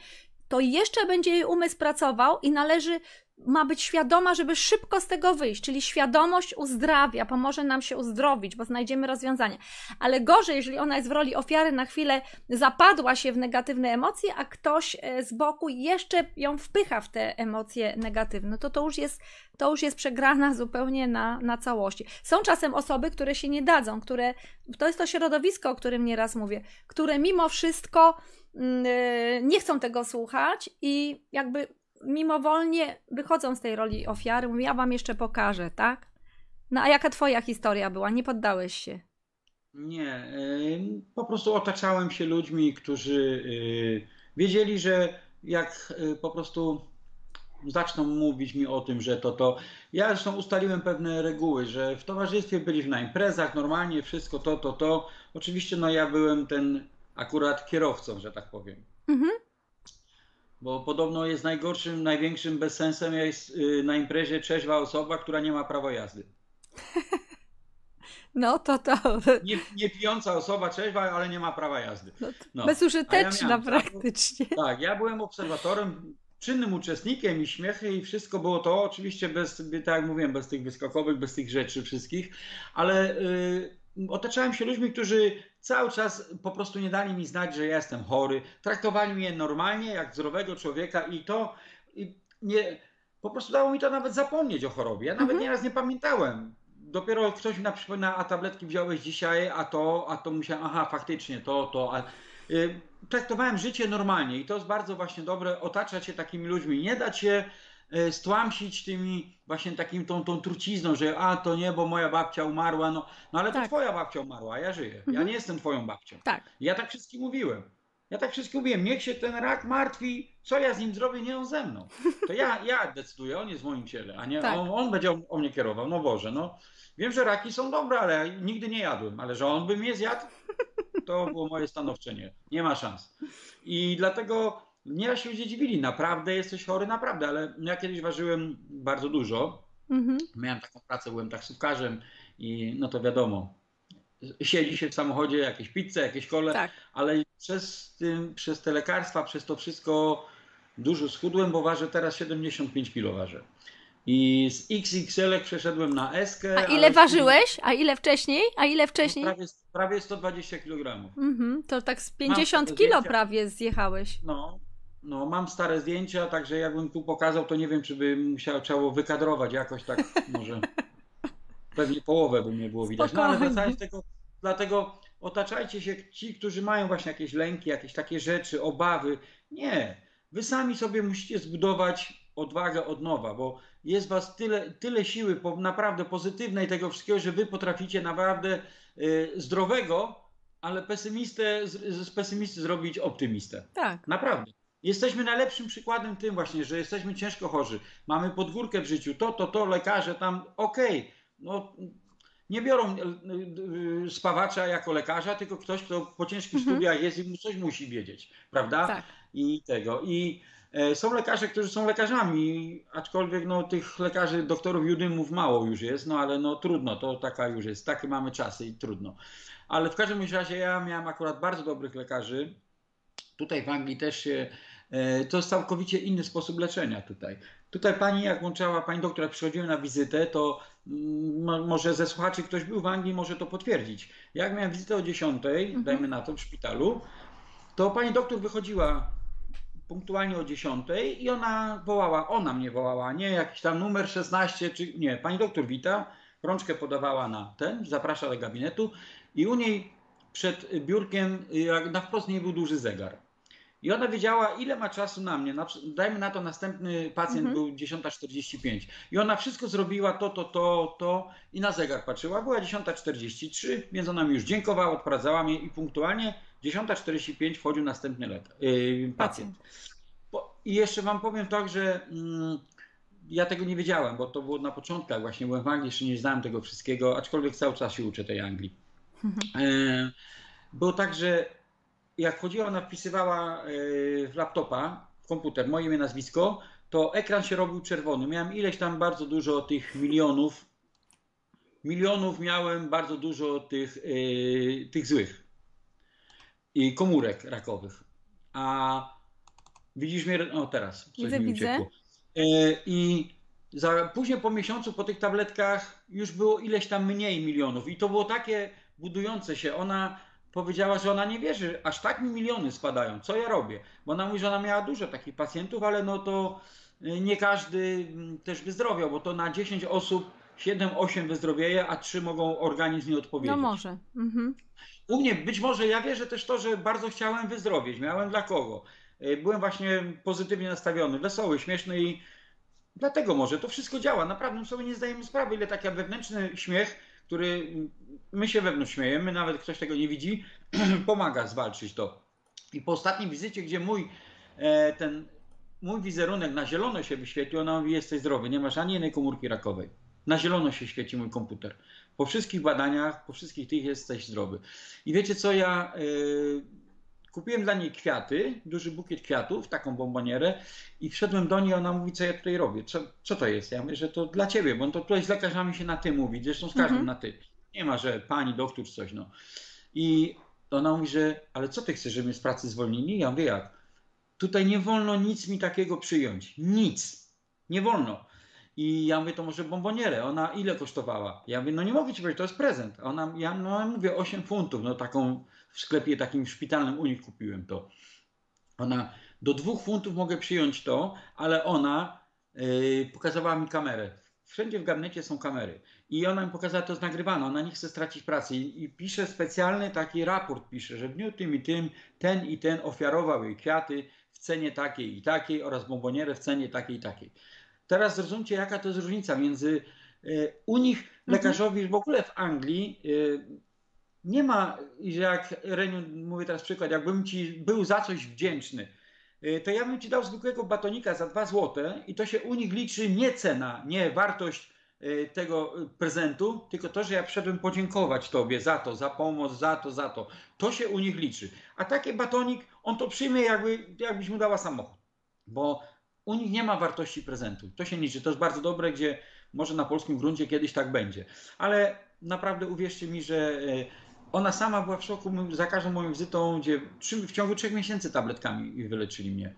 to jeszcze będzie jej umysł pracował i należy ma być świadoma, żeby szybko z tego wyjść, czyli świadomość uzdrawia, pomoże nam się uzdrowić, bo znajdziemy rozwiązanie. Ale gorzej, jeżeli ona jest w roli ofiary, na chwilę zapadła się w negatywne emocje, a ktoś e, z boku jeszcze ją wpycha w te emocje negatywne, to to już jest, to już jest przegrana zupełnie na, na całości. Są czasem osoby, które się nie dadzą, które, to jest to środowisko, o którym nieraz mówię, które mimo wszystko nie chcą tego słuchać i jakby mimowolnie wychodzą z tej roli ofiary, mówią, ja wam jeszcze pokażę, tak? No a jaka twoja historia była? Nie poddałeś się? Nie, po prostu otaczałem się ludźmi, którzy y, wiedzieli, że jak y, po prostu zaczną mówić mi o tym, że to to. Ja zresztą ustaliłem pewne reguły, że w towarzystwie byliśmy na imprezach, normalnie wszystko to, to, to. Oczywiście no ja byłem ten akurat kierowcą, że tak powiem. Mhm. Bo podobno jest najgorszym, największym bezsensem jest y, na imprezie trzeźwa osoba, która nie ma prawa jazdy. *laughs* No to to. Nie, nie pijąca osoba trzeźwa, ale nie ma prawa jazdy. No, no. Bezużyteczna ja praktycznie. Tak, tak, ja byłem obserwatorem, czynnym uczestnikiem i śmiechy i wszystko było to, oczywiście bez, tak jak mówiłem, bez tych wyskokowych, bez tych rzeczy wszystkich, ale y, otaczałem się ludźmi, którzy cały czas po prostu nie dali mi znać, że ja jestem chory. Traktowali mnie normalnie, jak zdrowego człowieka i to i nie, po prostu dało mi to nawet zapomnieć o chorobie. Ja nawet mhm. nieraz nie pamiętałem. Dopiero ktoś mi przypomina, a tabletki wziąłeś dzisiaj, a to, a to musiałem, aha, faktycznie, to, to. A, y, traktowałem życie normalnie i to jest bardzo właśnie dobre, otaczać się takimi ludźmi, nie dać się stłamsić tymi właśnie takim tą, tą trucizną, że a to nie, bo moja babcia umarła, no, no ale tak. to twoja babcia umarła, ja żyję. Mhm. Ja nie jestem twoją babcią. Tak. Ja tak wszystkim mówiłem. Ja tak wszystkim mówiłem, niech się ten rak martwi, co ja z nim zrobię, nie on ze mną. To ja, ja decyduję, on jest w moim ciele, a nie tak. on, on, będzie o, o, mnie kierował. No Boże, no. Wiem, że raki są dobre, ale nigdy nie jadłem, ale że on by mnie zjadł, to było moje stanowczenie. Nie ma szans. I dlatego Nieraz się ludzie dziwili, naprawdę jesteś chory, naprawdę, ale ja kiedyś ważyłem bardzo dużo. Mhm. Miałem taką pracę, byłem taksówkarzem i no to wiadomo, siedzi się w samochodzie, jakieś pizze, jakieś kole, Tak. ale przez, tym, przez te lekarstwa, przez to wszystko dużo schudłem, bo ważę teraz 75 kg ważę. I z XXL przeszedłem na S. A ile ważyłeś? A ile wcześniej? A ile wcześniej? Prawie, prawie 120 kg. Mhm, to tak z 50 Mam kilo zdjęcia. prawie zjechałeś. No, no, mam stare zdjęcia, także jakbym tu pokazał, to nie wiem, czy by musiał, trzeba wykadrować jakoś tak, może pewnie połowę by nie było widać. No ale wracając do tego, dlatego otaczajcie się ci, którzy mają właśnie jakieś lęki, jakieś takie rzeczy, obawy. Nie, wy sami sobie musicie zbudować odwagę od nowa, bo jest was tyle, tyle siły po, naprawdę pozytywnej tego wszystkiego, że wy potraficie naprawdę y, zdrowego, ale pesymistę, z, z pesymisty zrobić optymistę. Tak. Naprawdę. Jesteśmy najlepszym przykładem tym właśnie, że jesteśmy ciężko chorzy. Mamy podgórkę w życiu, to, to, to, lekarze tam, okej, no nie biorą y, y, spawacza jako lekarza, tylko ktoś, kto po ciężkich Mhm. studiach jest i mu coś musi wiedzieć, prawda? Tak. I tego. I e, są lekarze, którzy są lekarzami, aczkolwiek no, tych lekarzy, doktorów judymów mało już jest, no ale no trudno, to taka już jest, takie mamy czasy i trudno. Ale w każdym razie ja miałem akurat bardzo dobrych lekarzy. Tutaj w Anglii też się, e, to jest całkowicie inny sposób leczenia tutaj. Tutaj pani, jak łączała, pani doktor, jak przychodziłem na wizytę, to mm, mo- może ze słuchaczy ktoś był w Anglii, może to potwierdzić. Jak miałem wizytę o 10, Mhm. dajmy na to, w szpitalu, to pani doktor wychodziła punktualnie o 10 i ona wołała, ona mnie wołała, nie jakiś tam numer 16, czy nie, pani doktor wita, rączkę podawała na ten, zaprasza do gabinetu i u niej przed biurkiem, jak na wprost nie był duży zegar. I ona wiedziała, ile ma czasu na mnie. Na, dajmy na to, następny pacjent Mhm. był 10.45. I ona wszystko zrobiła, to, to, to, to i na zegar patrzyła. Była 10.43, więc ona mi już dziękowała, odprowadzała mnie i punktualnie 10.45 wchodził następny lek- yy, pacjent. Bo, I jeszcze wam powiem tak, że mm, ja tego nie wiedziałem, bo to było na początkach, właśnie byłem w Anglii, jeszcze nie znałem tego wszystkiego, aczkolwiek cały czas się uczę tej Anglii. E, Było tak, że jak chodziła, ona wpisywała e, w laptopa, w komputer moje imię, nazwisko, to ekran się robił czerwony. Miałem ileś tam bardzo dużo tych milionów, milionów miałem bardzo dużo tych, e, tych złych i komórek rakowych. A widzisz mnie, o teraz, coś Widzę, mi uciekło. E, I za, później po miesiącu po tych tabletkach już było ileś tam mniej milionów i to było takie budujące się. Ona powiedziała, że ona nie wierzy, aż tak mi miliony spadają, co ja robię? Bo ona mówi, że ona miała dużo takich pacjentów, ale no to y, nie każdy mm, też wyzdrowiał, bo to na 10 osób 7-8 wyzdrowieje, a 3 mogą organizm nie odpowiedzieć. No może. Mhm. U mnie być może ja wierzę też to, że bardzo chciałem wyzdrowieć. Miałem dla kogo. Y, Byłem właśnie pozytywnie nastawiony, wesoły, śmieszny i dlatego może to wszystko działa. Naprawdę my sobie nie zdajemy sprawy, ile taki wewnętrzny śmiech, który my się wewnątrz śmiejemy, nawet ktoś tego nie widzi, *clears throat* pomaga zwalczyć to. I po ostatniej wizycie, gdzie mój e, ten mój wizerunek na zielono się wyświetlił, ona mówi, jesteś zdrowy, nie masz ani jednej komórki rakowej. Na zielono się świeci mój komputer. Po wszystkich badaniach, po wszystkich tych jesteś zdrowy. I wiecie co, ja y, kupiłem dla niej kwiaty, duży bukiet kwiatów, taką bombonierę i wszedłem do niej, ona mówi, co ja tutaj robię, co, co to jest? Ja mówię, że to dla ciebie, bo to tutaj z lekarzami się na ty mówi, zresztą z każdym Mhm. na ty. Nie ma, że pani, doktor, coś, no. I ona mówi, że ale co ty chcesz, żeby mnie z pracy zwolnili? Ja mówię, jak? Tutaj nie wolno nic mi takiego przyjąć. Nic. Nie wolno. I ja mówię, to może bombonierę. Ona ile kosztowała? Ja mówię, no nie mogę ci powiedzieć, to jest prezent. Ona, ja no, mówię 8 funtów, no taką w sklepie takim szpitalnym u nich kupiłem to. Ona, do dwóch funtów mogę przyjąć to, ale ona yy, pokazała mi kamerę. Wszędzie w gabinecie są kamery. I ona mi pokazała, to jest nagrywane, ona nie chce stracić pracy. I, I pisze specjalny taki raport, pisze, że w dniu tym i tym ten i ten ofiarował jej kwiaty w cenie takiej i takiej oraz bombonierę w cenie takiej i takiej. Teraz zrozumcie, jaka to jest różnica między y, u nich lekarzowi w ogóle w Anglii y, nie ma, jak Reniu, mówię teraz przykład, jakbym ci był za coś wdzięczny, y, to ja bym ci dał zwykłego batonika za 2 złote i to się u nich liczy nie cena, nie wartość tego prezentu, tylko to, że ja przyszedłem podziękować tobie za to, za pomoc, za to, za to. To się u nich liczy. A taki batonik, on to przyjmie jakby, jakbyś mu dała samochód. Bo u nich nie ma wartości prezentu. To się liczy. To jest bardzo dobre, gdzie może na polskim gruncie kiedyś tak będzie. Ale naprawdę uwierzcie mi, że e, ona sama była w szoku za każdą moją wizytą, gdzie w ciągu trzech miesięcy tabletkami wyleczyli mnie.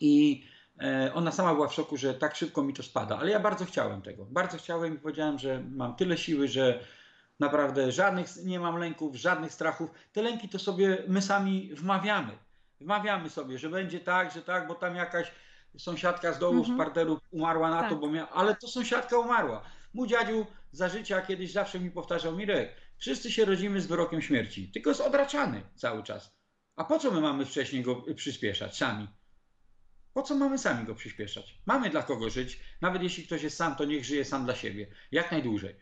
I e, ona sama była w szoku, że tak szybko mi to spada, ale ja bardzo chciałem tego. Bardzo chciałem i powiedziałem, że mam tyle siły, że naprawdę żadnych nie mam lęków, żadnych strachów. Te lęki to sobie my sami wmawiamy. Wmawiamy sobie, że będzie tak, że tak, bo tam jakaś sąsiadka z dołu, mhm. z parteru umarła na tak. to, bo miała, ale to sąsiadka umarła. Mój dziadziu za życia kiedyś zawsze mi powtarzał, Mirek, wszyscy się rodzimy z wyrokiem śmierci, tylko jest odraczany cały czas. A po co my mamy wcześniej go przyspieszać sami? Po co mamy sami go przyspieszać? Mamy dla kogo żyć. Nawet jeśli ktoś jest sam, to niech żyje sam dla siebie. Jak najdłużej.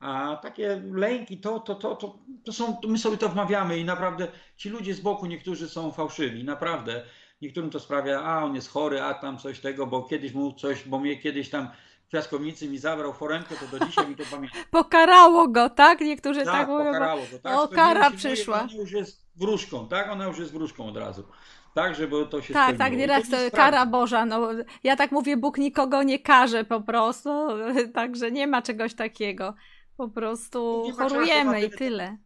A takie lęki, to, to, to, to, to są, to my sobie to wmawiamy i naprawdę ci ludzie z boku, niektórzy są fałszywi, naprawdę. Niektórym to sprawia, a on jest chory, a tam coś tego, bo kiedyś mu coś, bo mnie kiedyś tam w piaskownicy mi zabrał foremkę, to do dzisiaj mi to pamiętam. *laughs* Pokarało go, tak? Niektórzy tak, tak mówią. pokarało go, tak? O, kara przyszła. Ona już jest wróżką, tak? Ona już jest wróżką od razu. Tak, żeby to się Tak, spełniło. tak, nieraz to, to kara Boża. No, ja tak mówię, Bóg nikogo nie karze po prostu, *laughs* także nie ma czegoś takiego. Po prostu chorujemy i tyle.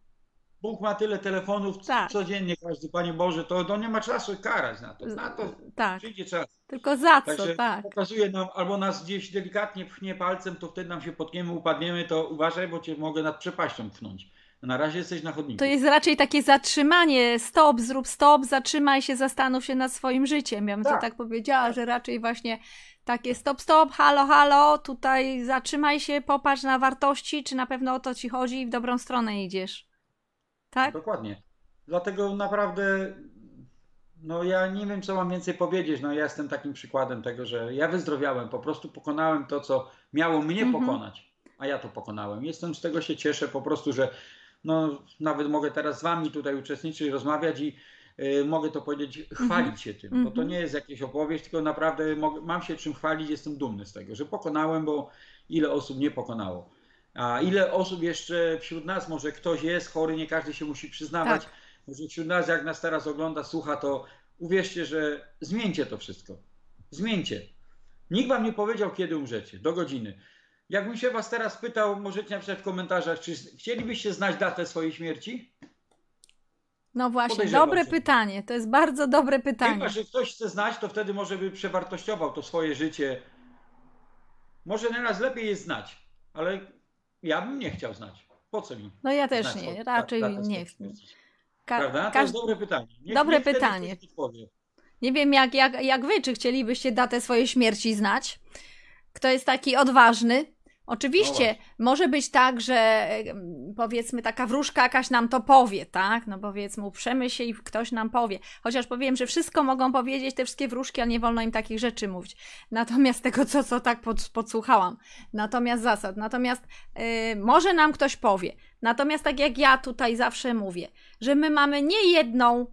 Bóg ma tyle telefonów tak. codziennie, każdy Panie Boże, to, to nie ma czasu karać na to. Na to tak. przyjdzie czas. Tylko za co, Także tak. Pokazuje nam, albo nas gdzieś delikatnie pchnie palcem, to wtedy nam się potkniemy, upadniemy, to uważaj, bo cię mogę nad przepaścią pchnąć. Na razie jesteś na chodniku. To jest raczej takie zatrzymanie, stop, zrób stop, zatrzymaj się, zastanów się nad swoim życiem. Ja bym tak. to tak powiedziała, że raczej właśnie takie stop, stop, halo, halo, tutaj zatrzymaj się, popatrz na wartości, czy na pewno o to ci chodzi i w dobrą stronę idziesz. Tak? Dokładnie. Dlatego naprawdę, no ja nie wiem, co mam więcej powiedzieć. No ja jestem takim przykładem tego, że ja wyzdrowiałem, po prostu pokonałem to, co miało mnie mhm. pokonać, a ja to pokonałem. Jestem z tego się cieszę po prostu, że no, nawet mogę teraz z wami tutaj uczestniczyć, rozmawiać i mogę to powiedzieć, chwalić się tym, bo to mhm. nie jest jakieś opowieść, tylko naprawdę mogę, mam się czym chwalić, jestem dumny z tego, że pokonałem, bo ile osób nie pokonało. A ile osób jeszcze wśród nas, może ktoś jest chory, nie każdy się musi przyznawać. Tak. Może wśród nas, jak nas teraz ogląda, słucha, to uwierzcie, że zmieńcie to wszystko. Zmieńcie. Nikt wam nie powiedział, kiedy umrzecie. Do godziny. Jakbym się was teraz pytał, możecie napisać w komentarzach, czy chcielibyście znać datę swojej śmierci? No właśnie, dobre pytanie. To jest bardzo dobre pytanie. Chyba, że ktoś chce znać, to wtedy może by przewartościował to swoje życie. Może nieraz lepiej jest znać, ale ja bym nie chciał znać. Po co mi? No ja też nie, raczej nie chcę. Prawda? To jest dobre pytanie. Niech, dobre niech pytanie. Nie wiem jak, jak, jak wy, czy chcielibyście datę swojej śmierci znać? Kto jest taki odważny? Oczywiście, no może być tak, że powiedzmy taka wróżka jakaś nam to powie, tak? No powiedzmy, uprzemy się i ktoś nam powie. Chociaż powiem, że wszystko mogą powiedzieć te wszystkie wróżki, a nie wolno im takich rzeczy mówić. Natomiast tego, co, co tak pod, podsłuchałam. Natomiast zasad. Natomiast yy, może nam ktoś powie. Natomiast tak jak ja tutaj zawsze mówię, że my mamy nie jedną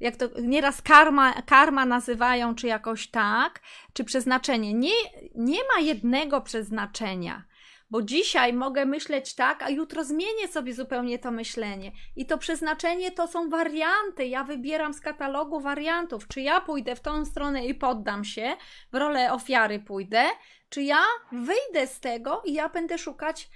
jak to nieraz karma, karma nazywają, czy jakoś tak, czy przeznaczenie. Nie, nie ma jednego przeznaczenia. Bo dzisiaj mogę myśleć tak, a jutro zmienię sobie zupełnie to myślenie. I to przeznaczenie to są warianty. Ja wybieram z katalogu wariantów. Czy ja pójdę w tą stronę i poddam się, w rolę ofiary pójdę, czy ja wyjdę z tego i ja będę szukać e,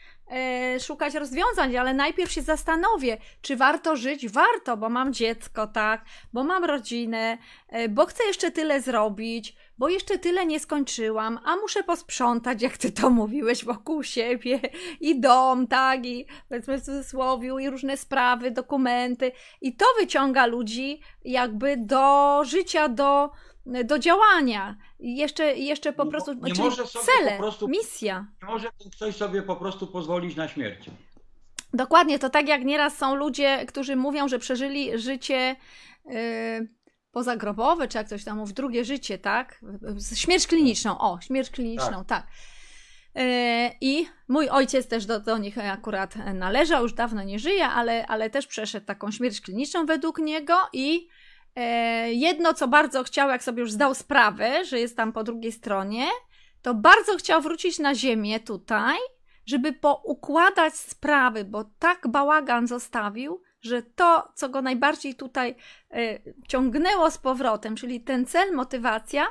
szukać rozwiązań, ale najpierw się zastanowię, czy warto żyć? Warto, bo mam dziecko, tak, bo mam rodzinę, e, bo chcę jeszcze tyle zrobić, bo jeszcze tyle nie skończyłam, a muszę posprzątać, jak ty to mówiłeś, wokół siebie i dom, tak, i powiedzmy w cudzysłowie, i różne sprawy, dokumenty. I to wyciąga ludzi jakby do życia, do do działania. Jeszcze, jeszcze po prostu. Nie może sobie cele, po prostu, misja. Nie może ktoś sobie po prostu pozwolić na śmierć. Dokładnie, to tak jak nieraz są ludzie, którzy mówią, że przeżyli życie yy, pozagrobowe, czy jak coś tam mów, drugie życie, tak? Śmierć kliniczną, o, śmierć kliniczną, tak. tak. Yy, I mój ojciec też do, do nich akurat należał, już dawno nie żyje, ale, ale też przeszedł taką śmierć kliniczną według niego i jedno, co bardzo chciał, jak sobie już zdał sprawę, że jest tam po drugiej stronie, to bardzo chciał wrócić na ziemię tutaj, żeby poukładać sprawy, bo tak bałagan zostawił, że to, co go najbardziej tutaj e, ciągnęło z powrotem, czyli ten cel, motywacja,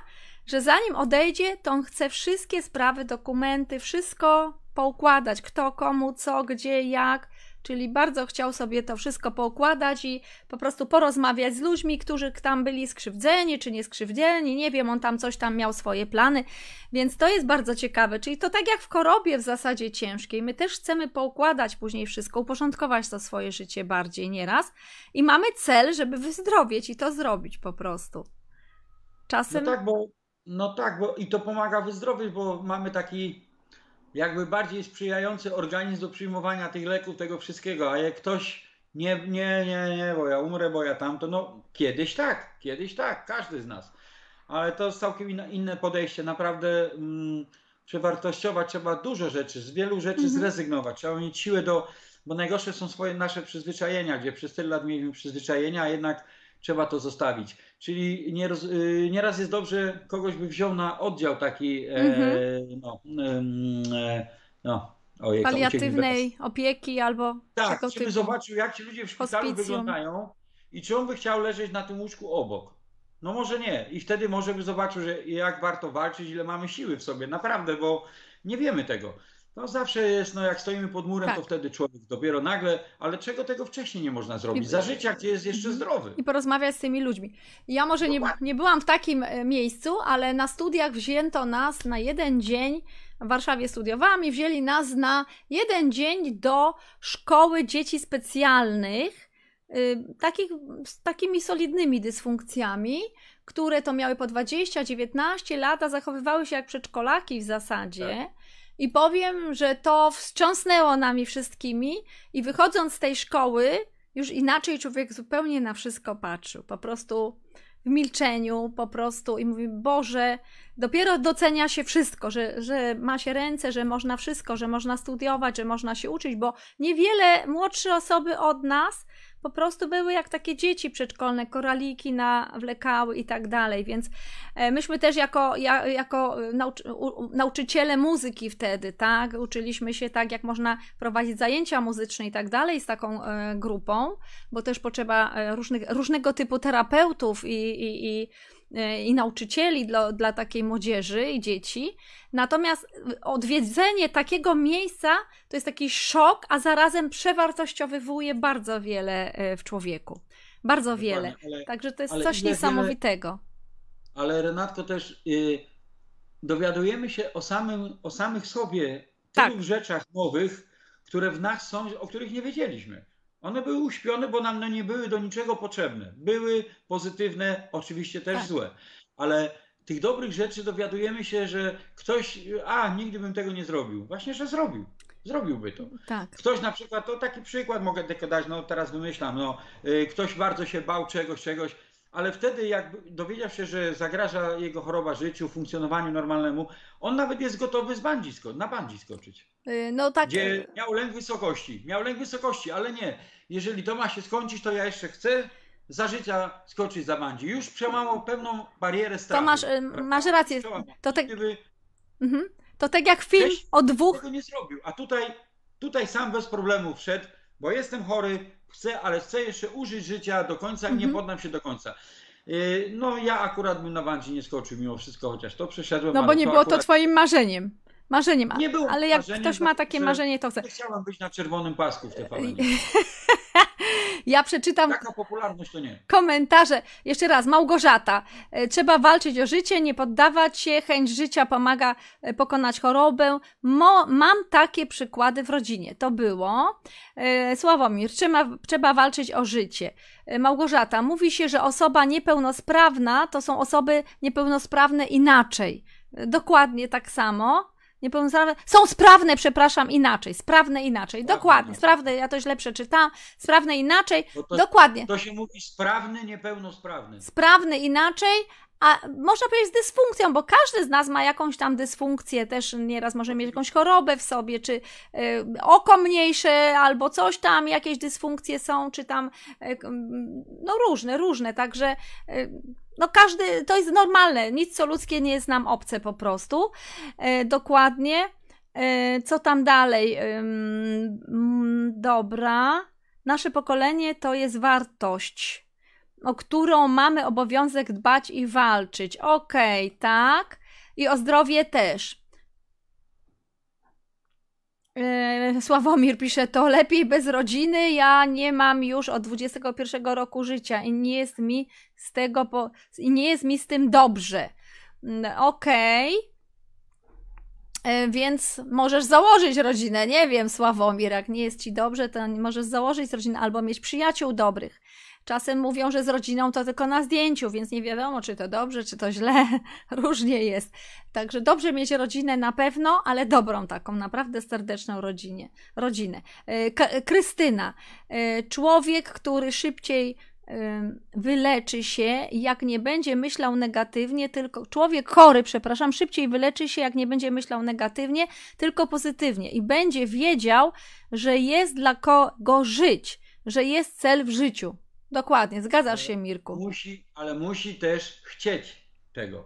że zanim odejdzie, to on chce wszystkie sprawy, dokumenty, wszystko poukładać, kto, komu, co, gdzie, jak, czyli bardzo chciał sobie to wszystko poukładać i po prostu porozmawiać z ludźmi, którzy tam byli skrzywdzeni czy nie skrzywdzeni, nie wiem, on tam coś tam miał swoje plany, więc to jest bardzo ciekawe, czyli to tak jak w chorobie w zasadzie ciężkiej, my też chcemy poukładać później wszystko, uporządkować to swoje życie bardziej nieraz. I mamy cel, żeby wyzdrowieć i to zrobić po prostu. Czasem... No tak, bo, no tak, bo i to pomaga wyzdrowieć, bo mamy taki jakby bardziej sprzyjający organizm do przyjmowania tych leków, tego wszystkiego, a jak ktoś nie, nie, nie, nie, bo ja umrę, bo ja tamto, no kiedyś tak, kiedyś tak, każdy z nas. Ale to jest całkiem inne podejście, naprawdę mm, przewartościować trzeba dużo rzeczy, z wielu rzeczy mhm. zrezygnować, trzeba mieć siłę do, bo najgorsze są swoje nasze przyzwyczajenia, gdzie przez tyle lat mieliśmy przyzwyczajenia, a jednak trzeba to zostawić. Czyli nieraz, y, nieraz jest dobrze, kogoś by wziął na oddział taki, mm -hmm. no, e, no, ojej, paliatywnej opieki albo tak, żeby zobaczył, jak ci ludzie w szpitalu Hospicjum. wyglądają i czy on by chciał leżeć na tym łóżku obok. No może nie. I wtedy może by zobaczył, że jak warto walczyć, ile mamy siły w sobie. Naprawdę, bo nie wiemy tego. No zawsze jest, no jak stoimy pod murem, tak. to wtedy człowiek dopiero nagle, ale czego tego wcześniej nie można zrobić? Za życia, gdzie jest jeszcze mhm. zdrowy. I porozmawiać z tymi ludźmi. Ja może nie, nie byłam w takim e, miejscu, ale na studiach wzięto nas na jeden dzień, w Warszawie studiowałam i wzięli nas na jeden dzień do szkoły dzieci specjalnych, yy, takich, z takimi solidnymi dysfunkcjami, które to miały po 20-19 lat, a zachowywały się jak przedszkolaki w zasadzie. Tak i powiem, że to wstrząsnęło nami wszystkimi, i wychodząc z tej szkoły, już inaczej człowiek zupełnie na wszystko patrzył. Po prostu w milczeniu, po prostu i mówi: Boże, dopiero docenia się wszystko, że, że ma się ręce, że można wszystko, że można studiować, że można się uczyć, bo niewiele młodsze osoby od nas po prostu były jak takie dzieci przedszkolne, koraliki nawlekały i tak dalej, więc e, myśmy też jako, jako nauczy, nauczyciele muzyki wtedy, tak, uczyliśmy się tak, jak można prowadzić zajęcia muzyczne i tak dalej z taką e, grupą, bo też potrzeba e, różnych, różnego typu terapeutów i, i, i i nauczycieli dla, dla takiej młodzieży i dzieci. Natomiast odwiedzenie takiego miejsca to jest taki szok, a zarazem przewartościowywuje bardzo wiele e, w człowieku. Bardzo wiele. Ale, Także to jest coś niesamowitego. Wiele, ale Renatko też yy, dowiadujemy się o, samym, o samych sobie tak. tylu rzeczach nowych, które w nas są, o których nie wiedzieliśmy. One były uśpione, bo nam no, nie były do niczego potrzebne. Były pozytywne, oczywiście też tak. złe, ale tych dobrych rzeczy dowiadujemy się, że ktoś, a nigdy bym tego nie zrobił. Właśnie, że zrobił. Zrobiłby to. Tak. Ktoś na przykład, to taki przykład mogę tylko dać, no teraz wymyślam, no, y, ktoś bardzo się bał czegoś, czegoś, ale wtedy jak dowiedział się, że zagraża jego choroba życiu, funkcjonowaniu normalnemu, on nawet jest gotowy z bandzi na bandzi skoczyć. Y, no tak. Gdzie miał lęk wysokości, miał lęk wysokości, ale nie. Jeżeli to ma się skończyć, to ja jeszcze chcę za życia skoczyć za bandzi. Już przełamał pewną barierę strachu. To masz, y, masz rację. To tak, mhm. to tak jak film o dwóch... tego nie zrobił, a tutaj, tutaj sam bez problemu wszedł, bo jestem chory, chcę, ale chcę jeszcze użyć życia do końca i nie mhm. poddam się do końca. Y, no ja akurat bym na bandzi nie skoczył mimo wszystko, chociaż to przeszedłem. No bo nie było akurat... to twoim marzeniem. Marzeniem, nie było ale jak ktoś ma takie marzenie, to chce. Nie chciałam być na czerwonym pasku w TVN. *laughs* ja przeczytam. Taka popularność to nie. Komentarze. Jeszcze raz, Małgorzata. E, trzeba walczyć o życie, nie poddawać się, chęć życia pomaga e, pokonać chorobę. Mo, mam takie przykłady w rodzinie. To było. E, Sławomir, trzeba, trzeba walczyć o życie. Małgorzata, mówi się, że osoba niepełnosprawna to są osoby niepełnosprawne inaczej. Dokładnie tak samo. Niepełnosprawne. Są sprawne, przepraszam, inaczej. Sprawne inaczej. Dokładnie. Sprawne, ja to źle przeczytałam. Sprawne inaczej. To, Dokładnie. To się mówi sprawny, niepełnosprawny. Sprawny inaczej, a można powiedzieć z dysfunkcją, bo każdy z nas ma jakąś tam dysfunkcję, też nieraz może mieć jakąś chorobę w sobie, czy y, oko mniejsze, albo coś tam, jakieś dysfunkcje są, czy tam, y, no różne, różne, także y, no każdy, to jest normalne, nic co ludzkie nie jest nam obce po prostu. E, dokładnie. E, co tam dalej? E, dobra. Nasze pokolenie to jest wartość, o którą mamy obowiązek dbać i walczyć. Okej, okay, tak. I o zdrowie też. E, Sławomir pisze, to lepiej bez rodziny. Ja nie mam już od 21 roku życia i nie jest mi z tego, po, i nie jest mi z tym dobrze. Mm, Okej. E, Więc możesz założyć rodzinę. Nie wiem, Sławomir, jak nie jest ci dobrze, to możesz założyć rodzinę albo mieć przyjaciół dobrych. Czasem mówią, że z rodziną to tylko na zdjęciu, więc nie wiadomo, czy to dobrze, czy to źle. *laughs* Różnie jest. Także dobrze mieć rodzinę na pewno, ale dobrą taką, naprawdę serdeczną rodzinie, rodzinę. E, K- Krystyna, e, człowiek, który szybciej wyleczy się, jak nie będzie myślał negatywnie, tylko człowiek chory, przepraszam, szybciej wyleczy się, jak nie będzie myślał negatywnie, tylko pozytywnie i będzie wiedział, że jest dla kogo żyć, że jest cel w życiu. Dokładnie, zgadzasz się, Mirku. Musi, ale musi też chcieć tego.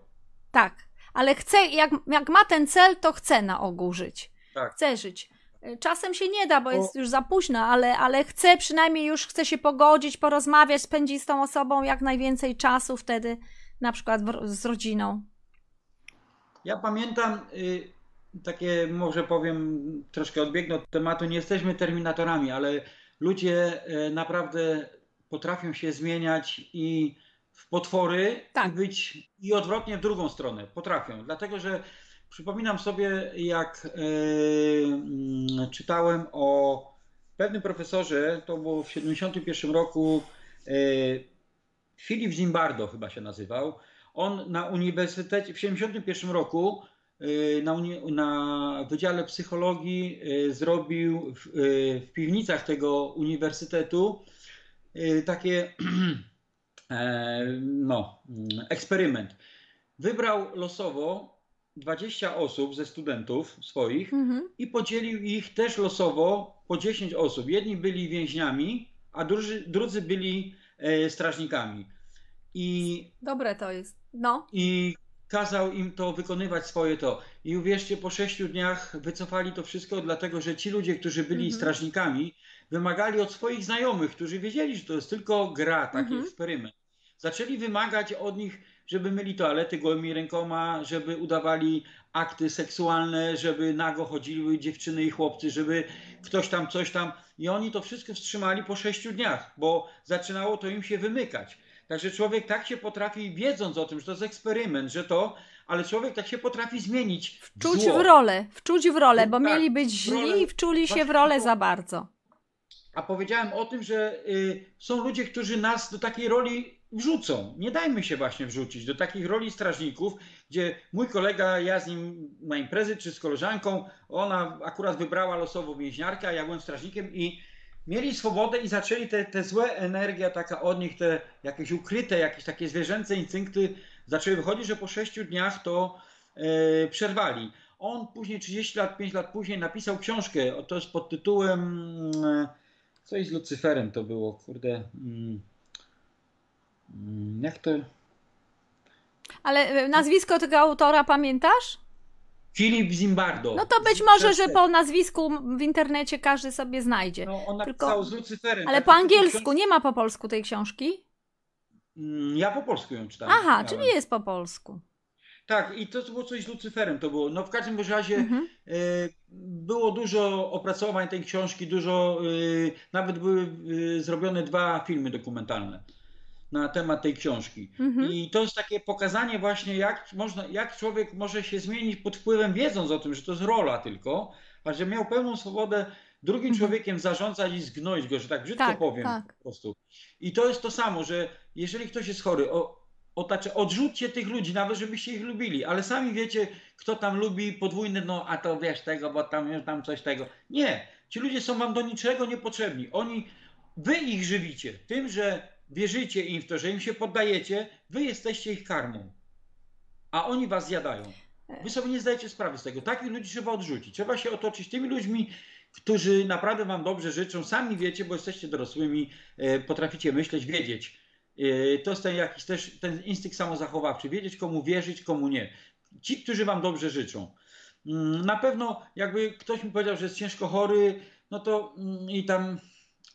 Tak, ale chce, jak, jak ma ten cel, to chce na ogół żyć. Tak. Chce żyć. Y, Czasem się nie da, bo jest już za późno, ale, ale chce przynajmniej już chce się pogodzić, porozmawiać, spędzić z tą osobą jak najwięcej czasu wtedy, na przykład w, z rodziną. Ja pamiętam y, takie, może powiem, troszkę odbiegnę od tematu, nie jesteśmy terminatorami, ale ludzie y, naprawdę potrafią się zmieniać i w potwory Tak. i być i odwrotnie w drugą stronę. Potrafią. Dlatego, że przypominam sobie, jak y, mm, czytałem o pewnym profesorze, to było w 71 roku, y, Filip Zimbardo chyba się nazywał. On na uniwersytecie w 71 roku y, na, uni, na Wydziale Psychologii zrobił w, w piwnicach tego uniwersytetu takie *clears throat* e, no, mm, eksperyment. Wybrał losowo 20 osób ze studentów swoich Mhm. i podzielił ich też losowo po 10 osób. Jedni byli więźniami, a drudzy, drudzy byli e, strażnikami. I Dobre to jest. No. i kazał im to wykonywać swoje to. I uwierzcie, po sześciu dniach wycofali to wszystko, dlatego że ci ludzie, którzy byli Mhm. strażnikami, wymagali od swoich znajomych, którzy wiedzieli, że to jest tylko gra, taki Mhm. eksperyment. Zaczęli wymagać od nich, żeby myli toalety gołymi rękoma, żeby udawali akty seksualne, żeby nago chodziły dziewczyny i chłopcy, żeby ktoś tam coś tam. I oni to wszystko wstrzymali po sześciu dniach, bo zaczynało to im się wymykać. Także człowiek tak się potrafi, wiedząc o tym, że to jest eksperyment, że to, ale człowiek tak się potrafi zmienić. Wczuć zło. w rolę, wczuć w rolę, bo Tak, mieli być źli i wczuli się w rolę za bardzo. A powiedziałem o tym, że y, są ludzie, którzy nas do takiej roli wrzucą. Nie dajmy się właśnie wrzucić do takich roli strażników, gdzie mój kolega, ja z nim na imprezy czy z koleżanką, ona akurat wybrała losowo więźniarkę, a ja byłem strażnikiem i mieli swobodę i zaczęli te, te złe energia taka od nich, te jakieś ukryte, jakieś takie zwierzęce instynkty zaczęły wychodzić, że po sześciu dniach to e, przerwali. On później, 30 lat, 5 lat później napisał książkę, to jest pod tytułem mm, coś z Lucyferem to było, kurde. mm, mm, Jak to? Ale y, nazwisko tego autora pamiętasz? Filip Zimbardo. No to być może, że po nazwisku w internecie każdy sobie znajdzie. No, on tylko- napisał z Lucyferem. Ale Taki po angielsku, nie ma po polsku tej książki? Mm, Ja po polsku ją czytałem. Aha, miałem. czyli jest po polsku. Tak, i to było coś z Lucyferem to było. No w każdym razie Mhm. e, było dużo opracowań tej książki, dużo, e, nawet były e, zrobione dwa filmy dokumentalne na temat tej książki. Mhm. I to jest takie pokazanie właśnie, jak, można, jak człowiek może się zmienić pod wpływem, wiedząc o tym, że to jest rola tylko, a że miał pełną swobodę drugim Mhm. człowiekiem zarządzać i zgnoić go, że tak brzydko Tak, powiem tak. po prostu. I to jest to samo, że jeżeli ktoś jest chory, o, otaczy, odrzućcie tych ludzi, nawet żebyście ich lubili, ale sami wiecie, kto tam lubi podwójny, no a to wiesz tego, bo tam, tam coś tego. Nie, ci ludzie są wam do niczego niepotrzebni. Oni, wy ich żywicie tym, że wierzycie im w to, że im się poddajecie, wy jesteście ich karmą, a oni was zjadają. Wy sobie nie zdajecie sprawy z tego. Takich ludzi trzeba odrzucić. Trzeba się otoczyć tymi ludźmi, którzy naprawdę wam dobrze życzą. Sami wiecie, bo jesteście dorosłymi, e, potraficie myśleć, wiedzieć. E, To jest ten jakiś też ten instynkt samozachowawczy. Wiedzieć, komu wierzyć, komu nie. Ci, którzy wam dobrze życzą. Mm, Na pewno, jakby ktoś mi powiedział, że jest ciężko chory, no to mm, i tam,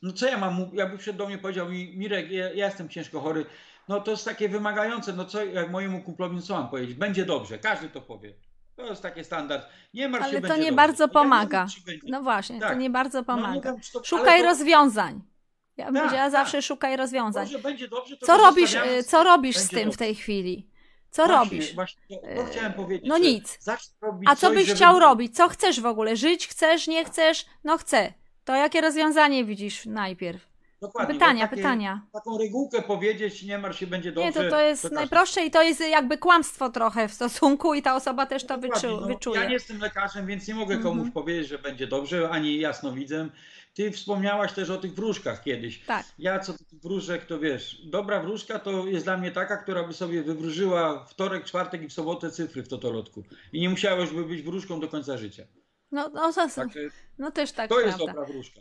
no co ja mam, jakby przed do mnie powiedział mi, Mirek, ja, ja jestem ciężko chory, no to jest takie wymagające, no co, jak mojemu kumplowi, no co mam powiedzieć, będzie dobrze, każdy to powie. To jest taki standard. Nie martw się, Ale to nie dobrze. bardzo Ja nie pomaga. wiem, będzie. No właśnie, to Tak. nie bardzo No, nie pomaga. czy to- Szukaj to- rozwiązań. Ja bym Tak, powiedziała tak. zawsze szukaj rozwiązań. Może będzie dobrze, to Co to robisz, y, co robisz z tym w dobrze. tej chwili? Co Właśnie, robisz? Właśnie, to, to Y, chciałem powiedzieć. no nic. A co byś żeby- chciał robić? Co chcesz w ogóle? Żyć chcesz, nie chcesz? No chcę. To jakie rozwiązanie widzisz najpierw? Dokładnie, Pytania, takie, pytania. Taką regułkę powiedzieć, nie martw się, będzie dobrze. Nie, to, to jest najprostsze i to jest jakby kłamstwo trochę w stosunku i ta osoba też to wyczu, no, wyczuje. Ja nie jestem lekarzem, więc nie mogę komuś Mhm. powiedzieć, że będzie dobrze, ani jasnowidzem. Ty wspomniałaś też o tych wróżkach kiedyś. Tak. Ja co do tych wróżek, to wiesz, dobra wróżka to jest dla mnie taka, która by sobie wywróżyła wtorek, czwartek i w sobotę cyfry w totolotku. I nie musiałeś by być wróżką do końca życia. No, no, Także no też tak to jest prawda. dobra wróżka.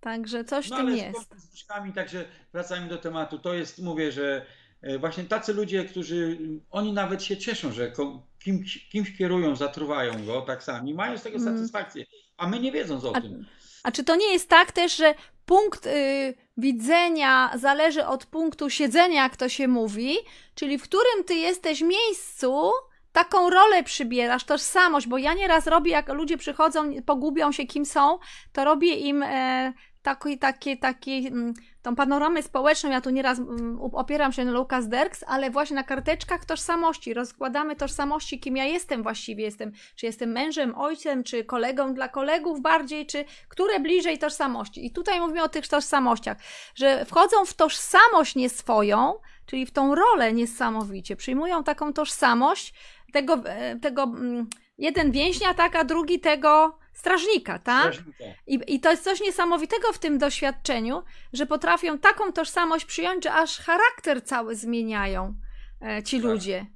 Także coś No tym jest. z wróżkami, także wracajmy do tematu. To jest, mówię, że e, właśnie tacy ludzie, którzy, oni nawet się cieszą, że kimś, kimś kierują, zatruwają go tak sami, mają z tego Mm. satysfakcję, a my nie wiedząc o A, tym. a czy to nie jest tak też, że punkt y, widzenia zależy od punktu siedzenia, jak to się mówi, czyli w którym ty jesteś miejscu, taką rolę przybierasz, tożsamość, bo ja nieraz robię, jak ludzie przychodzą, pogubią się, kim są, to robię im e, taki, takie, takie, mm, tą panoramę społeczną, ja tu nieraz mm, opieram się na Lucas Derks, ale właśnie na karteczkach tożsamości, rozkładamy tożsamości, kim ja jestem właściwie, jestem, czy jestem mężem, ojcem, czy kolegą dla kolegów bardziej, czy które bliżej tożsamości. I tutaj mówimy o tych tożsamościach, że wchodzą w tożsamość nie swoją, czyli w tą rolę niesamowicie, przyjmują taką tożsamość tego, e, tego mm, jeden więźnia, tak, a drugi tego strażnika, tak? Strażnika. I, I to jest coś niesamowitego w tym doświadczeniu, że potrafią taką tożsamość przyjąć, że aż charakter cały zmieniają e, ci Tak. ludzie.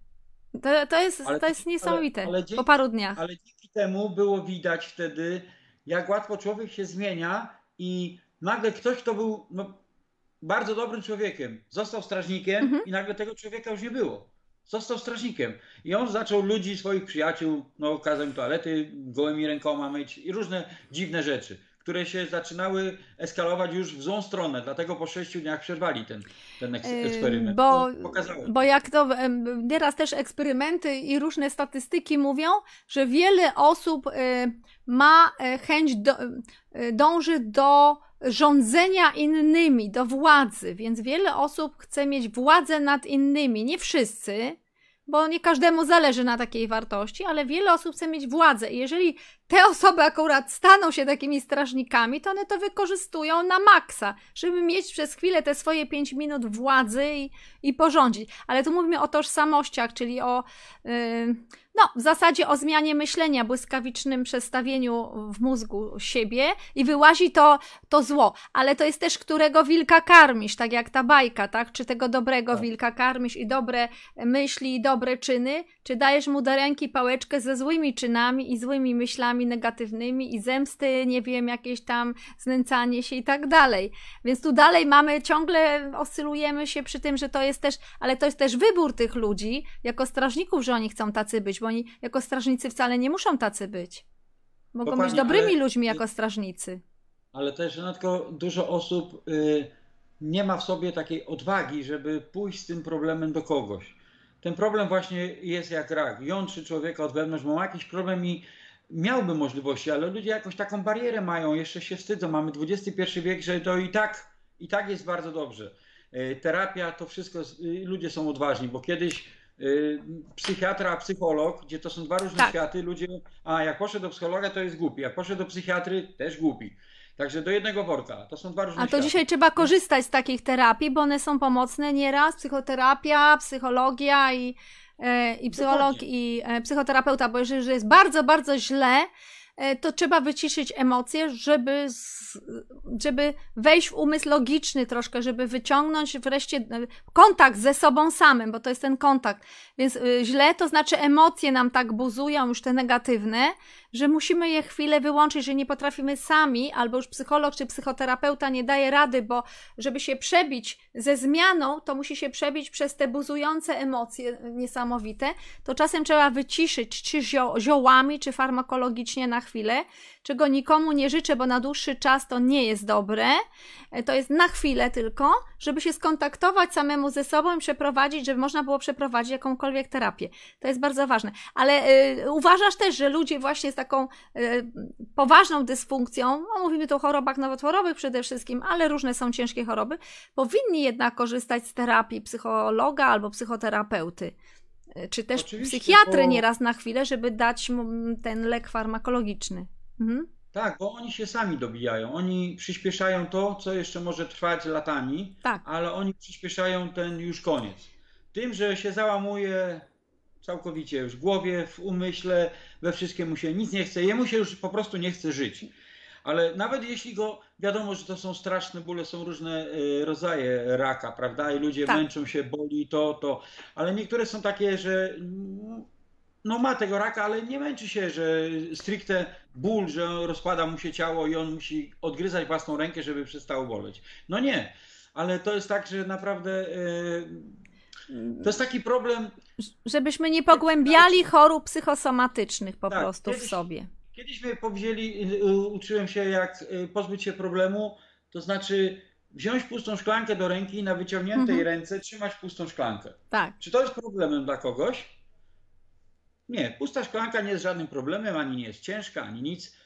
To, to, jest, Ale- to jest niesamowite. ale- ale dzięki- po paru dniach. Ale dzięki temu było widać wtedy, jak łatwo człowiek się zmienia i nagle ktoś, kto był no, bardzo dobrym człowiekiem, został strażnikiem Mhm. i nagle tego człowieka już nie było. Został strażnikiem. I on zaczął ludzi, swoich przyjaciół, no kazał im toalety gołymi rękoma myć i różne dziwne rzeczy, które się zaczynały eskalować już w złą stronę. Dlatego po sześciu dniach przerwali ten, ten eks- Ym, eksperyment. Bo, pokazało. bo jak to em, nieraz też eksperymenty i różne statystyki mówią, że wiele osób ma e, chęć, do, y, dąży do rządzenia innymi, do władzy, więc wiele osób chce mieć władzę nad innymi. Nie wszyscy, bo nie każdemu zależy na takiej wartości, ale wiele osób chce mieć władzę. I jeżeli te osoby akurat staną się takimi strażnikami, to one to wykorzystują na maksa, żeby mieć przez chwilę te swoje 5 minut władzy i, i porządzić. Ale tu mówimy o tożsamościach, czyli o, yy, no, w zasadzie o zmianie myślenia, błyskawicznym przestawieniu w mózgu siebie i wyłazi to, to zło. Ale to jest też, którego wilka karmisz, tak jak ta bajka, tak? Czy tego dobrego Tak. wilka karmisz i dobre myśli i dobre czyny, czy dajesz mu do ręki pałeczkę ze złymi czynami i złymi myślami negatywnymi i zemsty, nie wiem, jakieś tam znęcanie się i tak dalej. Więc tu dalej mamy, ciągle oscylujemy się przy tym, że to jest też, ale to jest też wybór tych ludzi, jako strażników, że oni chcą tacy być, bo oni jako strażnicy wcale nie muszą tacy być. Mogą być dobrymi ale- ludźmi jako strażnicy. Ale też Renatko, dużo osób y, nie ma w sobie takiej odwagi, żeby pójść z tym problemem do kogoś. Ten problem właśnie jest jak rak. Jątrzy człowieka od wewnątrz, bo ma jakiś problem i miałby możliwości, ale ludzie jakąś taką barierę mają, jeszcze się wstydzą. Mamy XXI wiek, że to i tak, i tak jest bardzo dobrze. Y, Terapia to wszystko, y, ludzie są odważni, bo kiedyś y, psychiatra, psycholog, gdzie to są dwa różne Tak. światy, ludzie, a jak poszedł do psychologa, to jest głupi, jak poszedł do psychiatry, też głupi. Także do jednego worka. To są dwa różne A to światy. dzisiaj trzeba korzystać z takich terapii, bo one są pomocne nieraz. Psychoterapia, psychologia i, e, i psycholog Dokładnie. i e, psychoterapeuta, bo jeżeli że jest bardzo, bardzo źle, to trzeba wyciszyć emocje, żeby, żeby wejść w umysł logiczny troszkę, żeby wyciągnąć wreszcie e, kontakt ze sobą samym, bo to jest ten kontakt. Więc y, źle to znaczy emocje nam tak buzują, już te negatywne, że musimy je chwilę wyłączyć, że nie potrafimy sami, albo już psycholog czy psychoterapeuta nie daje rady, bo żeby się przebić ze zmianą, to musi się przebić przez te buzujące emocje niesamowite, to czasem trzeba wyciszyć czy zio ziołami, czy farmakologicznie na chwilę czego nikomu nie życzę, bo na dłuższy czas to nie jest dobre. E, to jest na chwilę tylko, żeby się skontaktować samemu ze sobą i przeprowadzić, żeby można było przeprowadzić jakąkolwiek terapię. To jest bardzo ważne. Ale y, uważasz też, że ludzie właśnie z taką y, poważną dysfunkcją, no mówimy tu o chorobach nowotworowych przede wszystkim, ale różne są ciężkie choroby, powinni jednak korzystać z terapii psychologa albo psychoterapeuty. E, czy też Oczywiście, psychiatry bo- nieraz na chwilę, żeby dać mu ten lek farmakologiczny. Mhm. Tak, bo oni się sami dobijają. Oni przyspieszają to, co jeszcze może trwać latami, Tak. ale oni przyspieszają ten już koniec. Tym, że się załamuje całkowicie już w głowie, w umyśle, we wszystkim mu się nic nie chce, jemu się już po prostu nie chce żyć. Ale nawet jeśli go, wiadomo, że to są straszne bóle, są różne e, rodzaje raka, prawda? I ludzie Tak. męczą się, boli to, to, ale niektóre są takie, że mm, no ma tego raka, ale nie męczy się, że stricte ból, że rozpada mu się ciało i on musi odgryzać własną rękę, żeby przestało boleć. No nie, ale to jest tak, że naprawdę e, to jest taki problem. Żebyśmy nie pogłębiali chorób psychosomatycznych po Tak, prostu w kiedyś- sobie. Kiedyś mnie powzięli, y, y, uczyłem się jak y, pozbyć się problemu, to znaczy wziąć pustą szklankę do ręki i na wyciągniętej Mhm. ręce trzymać pustą szklankę. Tak. Czy to jest problemem dla kogoś? Nie, pusta szklanka nie jest żadnym problemem, ani nie jest ciężka, ani nic.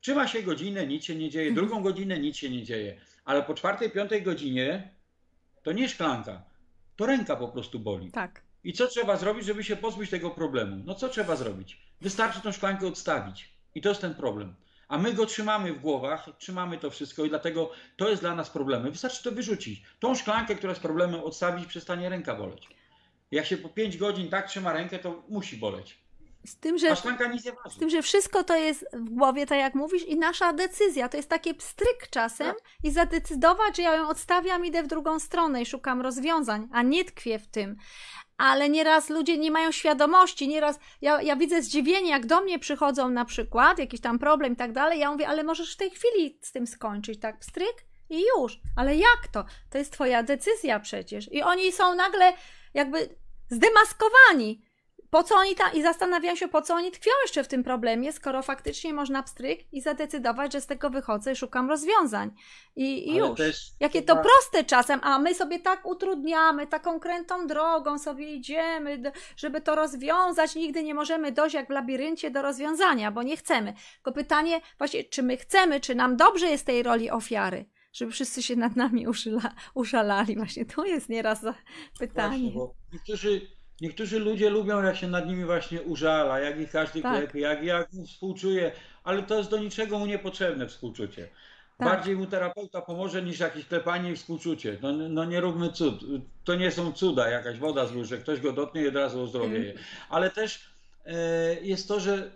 Trzyma się godzinę, nic się nie dzieje, Mhm. drugą godzinę nic się nie dzieje. Ale po czwartej, piątej godzinie to nie szklanka, to ręka po prostu boli. Tak. I co trzeba zrobić, żeby się pozbyć tego problemu? No co trzeba zrobić? Wystarczy tą szklankę odstawić. I to jest ten problem. A my go trzymamy w głowach, trzymamy to wszystko i dlatego to jest dla nas problemem. Wystarczy to wyrzucić. Tą szklankę, która jest problemem, odstawić, przestanie ręka boleć. Jak się po 5 godzin tak trzyma rękę, to musi boleć. Z tym, że Z tym, że wszystko to jest w głowie, tak jak mówisz, i nasza decyzja. To jest taki pstryk czasem Tak. i zadecydować, że ja ją odstawiam, idę w drugą stronę i szukam rozwiązań, a nie tkwię w tym. Ale nieraz ludzie nie mają świadomości, nieraz ja, ja widzę zdziwienie, jak do mnie przychodzą na przykład, jakiś tam problem i tak dalej, ja mówię, ale możesz w tej chwili z tym skończyć, tak, pstryk i już. Ale jak to? To jest twoja decyzja przecież. I oni są nagle jakby zdemaskowani po co oni tam, i zastanawiają się, po co oni tkwią jeszcze w tym problemie, skoro faktycznie można pstryk i zadecydować, że z tego wychodzę i szukam rozwiązań. I, i już. Jakie to trzeba- proste czasem, a my sobie tak utrudniamy, taką krętą drogą sobie idziemy, żeby to rozwiązać. Nigdy nie możemy dojść jak w labiryncie do rozwiązania, bo nie chcemy. Tylko pytanie właśnie, czy my chcemy, czy nam dobrze jest tej roli ofiary, żeby wszyscy się nad nami uszyla, *laughs* uszalali. Właśnie tu jest nieraz pytanie. Właśnie, bo niektórzy, niektórzy ludzie lubią, jak się nad nimi właśnie użala, jak ich każdy Tak. klepie, jak, jak mu współczuje, ale to jest do niczego mu niepotrzebne współczucie. Tak. Bardziej mu terapeuta pomoże niż jakieś klepanie i współczucie. No, no nie róbmy cud. To nie są cuda, jakaś woda z góry, że ktoś go dotknie i od razu ozdrowieje. Mm. Ale też e, jest to, że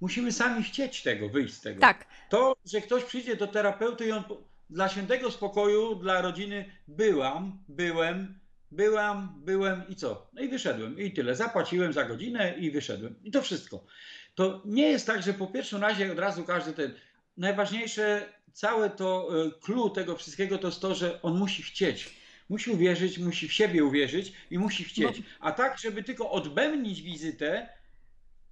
musimy sami chcieć tego, wyjść z tego. Tak, To, że ktoś przyjdzie do terapeuty i on dla świętego spokoju, dla rodziny byłam, byłem, byłam, byłem i co? No i wyszedłem i tyle. Zapłaciłem za godzinę i wyszedłem. I to wszystko. To nie jest tak, że po pierwszym razie od razu każdy ten. Najważniejsze, całe to e, clue tego wszystkiego to jest to, że on musi chcieć. Musi uwierzyć, musi w siebie uwierzyć i musi chcieć. A tak, żeby tylko odbębnić wizytę,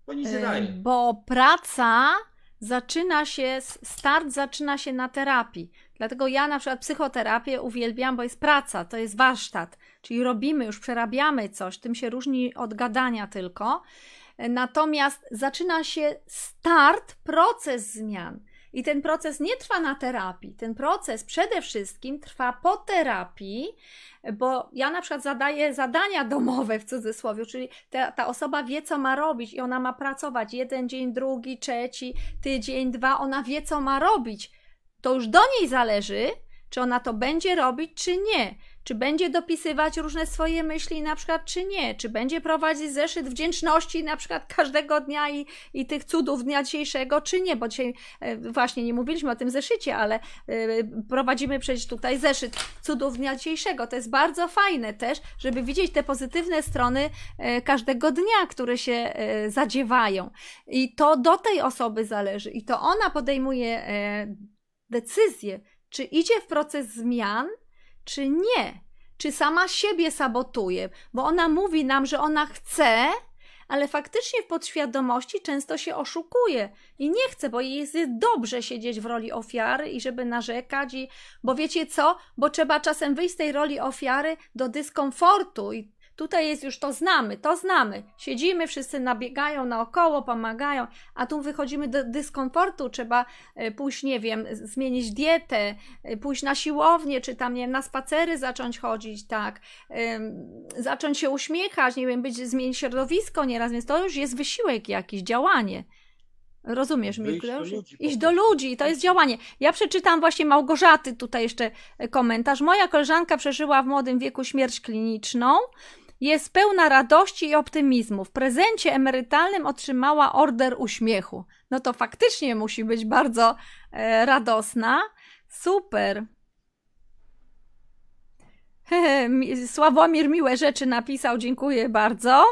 to nic nie Yy, daje. Bo praca zaczyna się, start zaczyna się na terapii. Dlatego ja na przykład psychoterapię uwielbiam, bo jest praca, to jest warsztat, czyli robimy, już przerabiamy coś, tym się różni od gadania tylko. Natomiast zaczyna się start, proces zmian. I ten proces nie trwa na terapii. Ten proces przede wszystkim trwa po terapii, bo ja na przykład zadaję zadania domowe w cudzysłowie, czyli ta, ta osoba wie, co ma robić i ona ma pracować jeden dzień, drugi, trzeci, tydzień, dwa, ona wie, co ma robić. To już do niej zależy, czy ona to będzie robić, czy nie. Czy będzie dopisywać różne swoje myśli, na przykład, czy nie. Czy będzie prowadzić zeszyt wdzięczności, na przykład każdego dnia i, i tych cudów dnia dzisiejszego, czy nie. Bo dzisiaj e, właśnie nie mówiliśmy o tym zeszycie, ale e, prowadzimy przecież tutaj zeszyt cudów dnia dzisiejszego. To jest bardzo fajne też, żeby widzieć te pozytywne strony e, każdego dnia, które się zadziewają. I to do tej osoby zależy. I to ona podejmuje decyzję, czy idzie w proces zmian, czy nie. Czy sama siebie sabotuje, bo ona mówi nam, że ona chce, ale faktycznie w podświadomości często się oszukuje i nie chce, bo jest dobrze siedzieć w roli ofiary i żeby narzekać, i, bo wiecie co? Bo trzeba czasem wyjść z tej roli ofiary do dyskomfortu i Tutaj jest już to znamy, to znamy. Siedzimy, wszyscy nabiegają naokoło, pomagają, a tu wychodzimy do dyskomfortu. Trzeba e, pójść, nie wiem, zmienić dietę, e, pójść na siłownię, czy tam, nie wiem, na spacery zacząć chodzić, tak, zacząć się uśmiechać, nie wiem, być, zmienić środowisko nieraz, więc to już jest wysiłek jakiś, działanie. Rozumiesz, do ludzi, Iść do ludzi, to jest działanie. Ja przeczytam właśnie Małgorzaty tutaj jeszcze e, komentarz. Moja koleżanka przeżyła w młodym wieku śmierć kliniczną jest pełna radości i optymizmu. W prezencie emerytalnym otrzymała order uśmiechu. No to faktycznie musi być bardzo e, radosna. Super. *laughs* Sławomir miłe rzeczy napisał, dziękuję bardzo.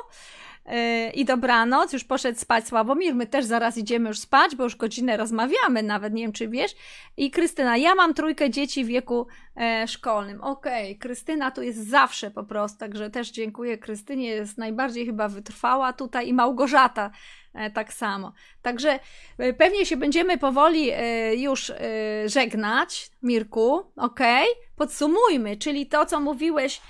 I dobranoc, już poszedł spać Sławomir, my też zaraz idziemy już spać, bo już godzinę rozmawiamy, nawet nie wiem czy wiesz. I Krystyna, ja mam trójkę dzieci w wieku e, szkolnym. Okej, okay. Krystyna tu jest zawsze po prostu, także też dziękuję Krystynie, jest najbardziej chyba wytrwała tutaj i Małgorzata e, tak samo. Także e, pewnie się będziemy powoli e, już e, żegnać, Mirku, okej? Okay? Podsumujmy, czyli to, co mówiłeś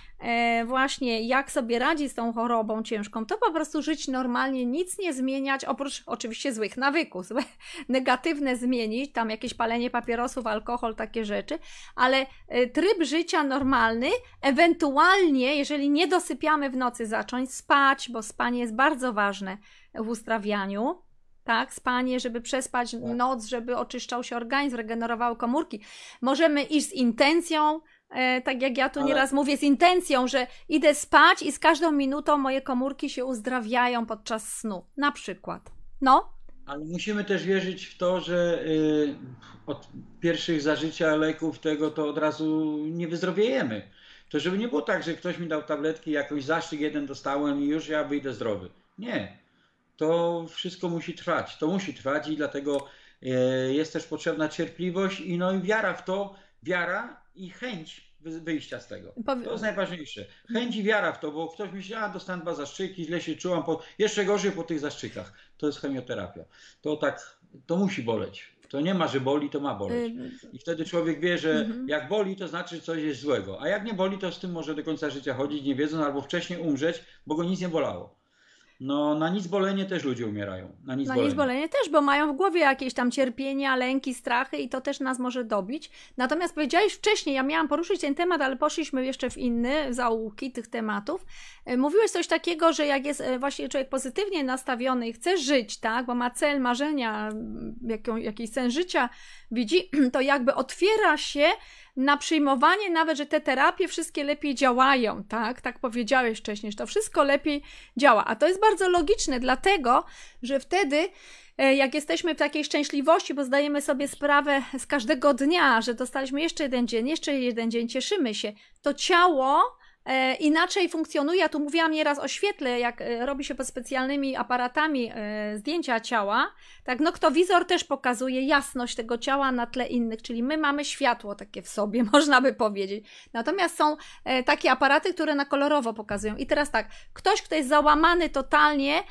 właśnie jak sobie radzi z tą chorobą ciężką, to po prostu żyć normalnie, nic nie zmieniać, oprócz oczywiście złych nawyków, złe, *laughs* negatywne zmienić, tam jakieś palenie papierosów, alkohol, takie rzeczy, ale e, tryb życia normalny, ewentualnie, jeżeli nie dosypiamy w nocy, zacząć spać, bo spanie jest bardzo ważne w uzdrawianiu, tak, spanie, żeby przespać tak. noc, żeby oczyszczał się organizm, regenerowały komórki. Możemy iść z intencją, E, tak jak ja tu Ale... nieraz mówię, z intencją, że idę spać i z każdą minutą moje komórki się uzdrawiają podczas snu. Na przykład. No. Ale musimy też wierzyć w to, że y, od pierwszych zażycia leków tego to od razu nie wyzdrowiejemy. To żeby nie było tak, że ktoś mi dał tabletki, jakoś zastrzyk jeden dostałem i już ja wyjdę zdrowy. Nie. To wszystko musi trwać. To musi trwać i dlatego y, jest też potrzebna cierpliwość i no i wiara w to, wiara i chęć wyjścia z tego. To jest najważniejsze. Chęć i wiara w to, bo ktoś myśli, a dostałem dwa zastrzyki, źle się czułam, po... jeszcze gorzej po tych zastrzykach. To jest chemioterapia. To tak, to musi boleć. To nie ma, że boli, to ma boleć. I wtedy człowiek wie, że mhm. jak boli, to znaczy coś jest złego. A jak nie boli, to z tym może do końca życia chodzić, nie wiedząc, albo wcześniej umrzeć, bo go nic nie bolało. No, na nic bolenie też ludzie umierają. Na nic, na bolenie. nic bolenie też, bo mają w głowie jakieś tam cierpienia, lęki, strachy i to też nas może dobić. Natomiast powiedziałeś wcześniej, ja miałam poruszyć ten temat, ale poszliśmy jeszcze w inny, zaułki tych tematów. E, mówiłeś coś takiego, że jak jest e, właśnie człowiek pozytywnie nastawiony i chce żyć, tak, bo ma cel, marzenia, jaką, jakiś sens życia widzi, *clears throat* to jakby otwiera się na przyjmowanie nawet, że te terapie wszystkie lepiej działają, tak? Tak powiedziałeś wcześniej, że to wszystko lepiej działa. A to jest bardzo logiczne, dlatego, że wtedy e, jak jesteśmy w takiej szczęśliwości, bo zdajemy sobie sprawę z każdego dnia, że dostaliśmy jeszcze jeden dzień, jeszcze jeden dzień, cieszymy się, to ciało inaczej funkcjonuje. Ja tu mówiłam nieraz o świetle, jak e, robi się pod specjalnymi aparatami e, zdjęcia ciała. Tak, noktowizor też pokazuje jasność tego ciała na tle innych, czyli my mamy światło takie w sobie, *laughs* można by powiedzieć. Natomiast są takie aparaty, które na kolorowo pokazują. I teraz tak, ktoś, kto jest załamany totalnie,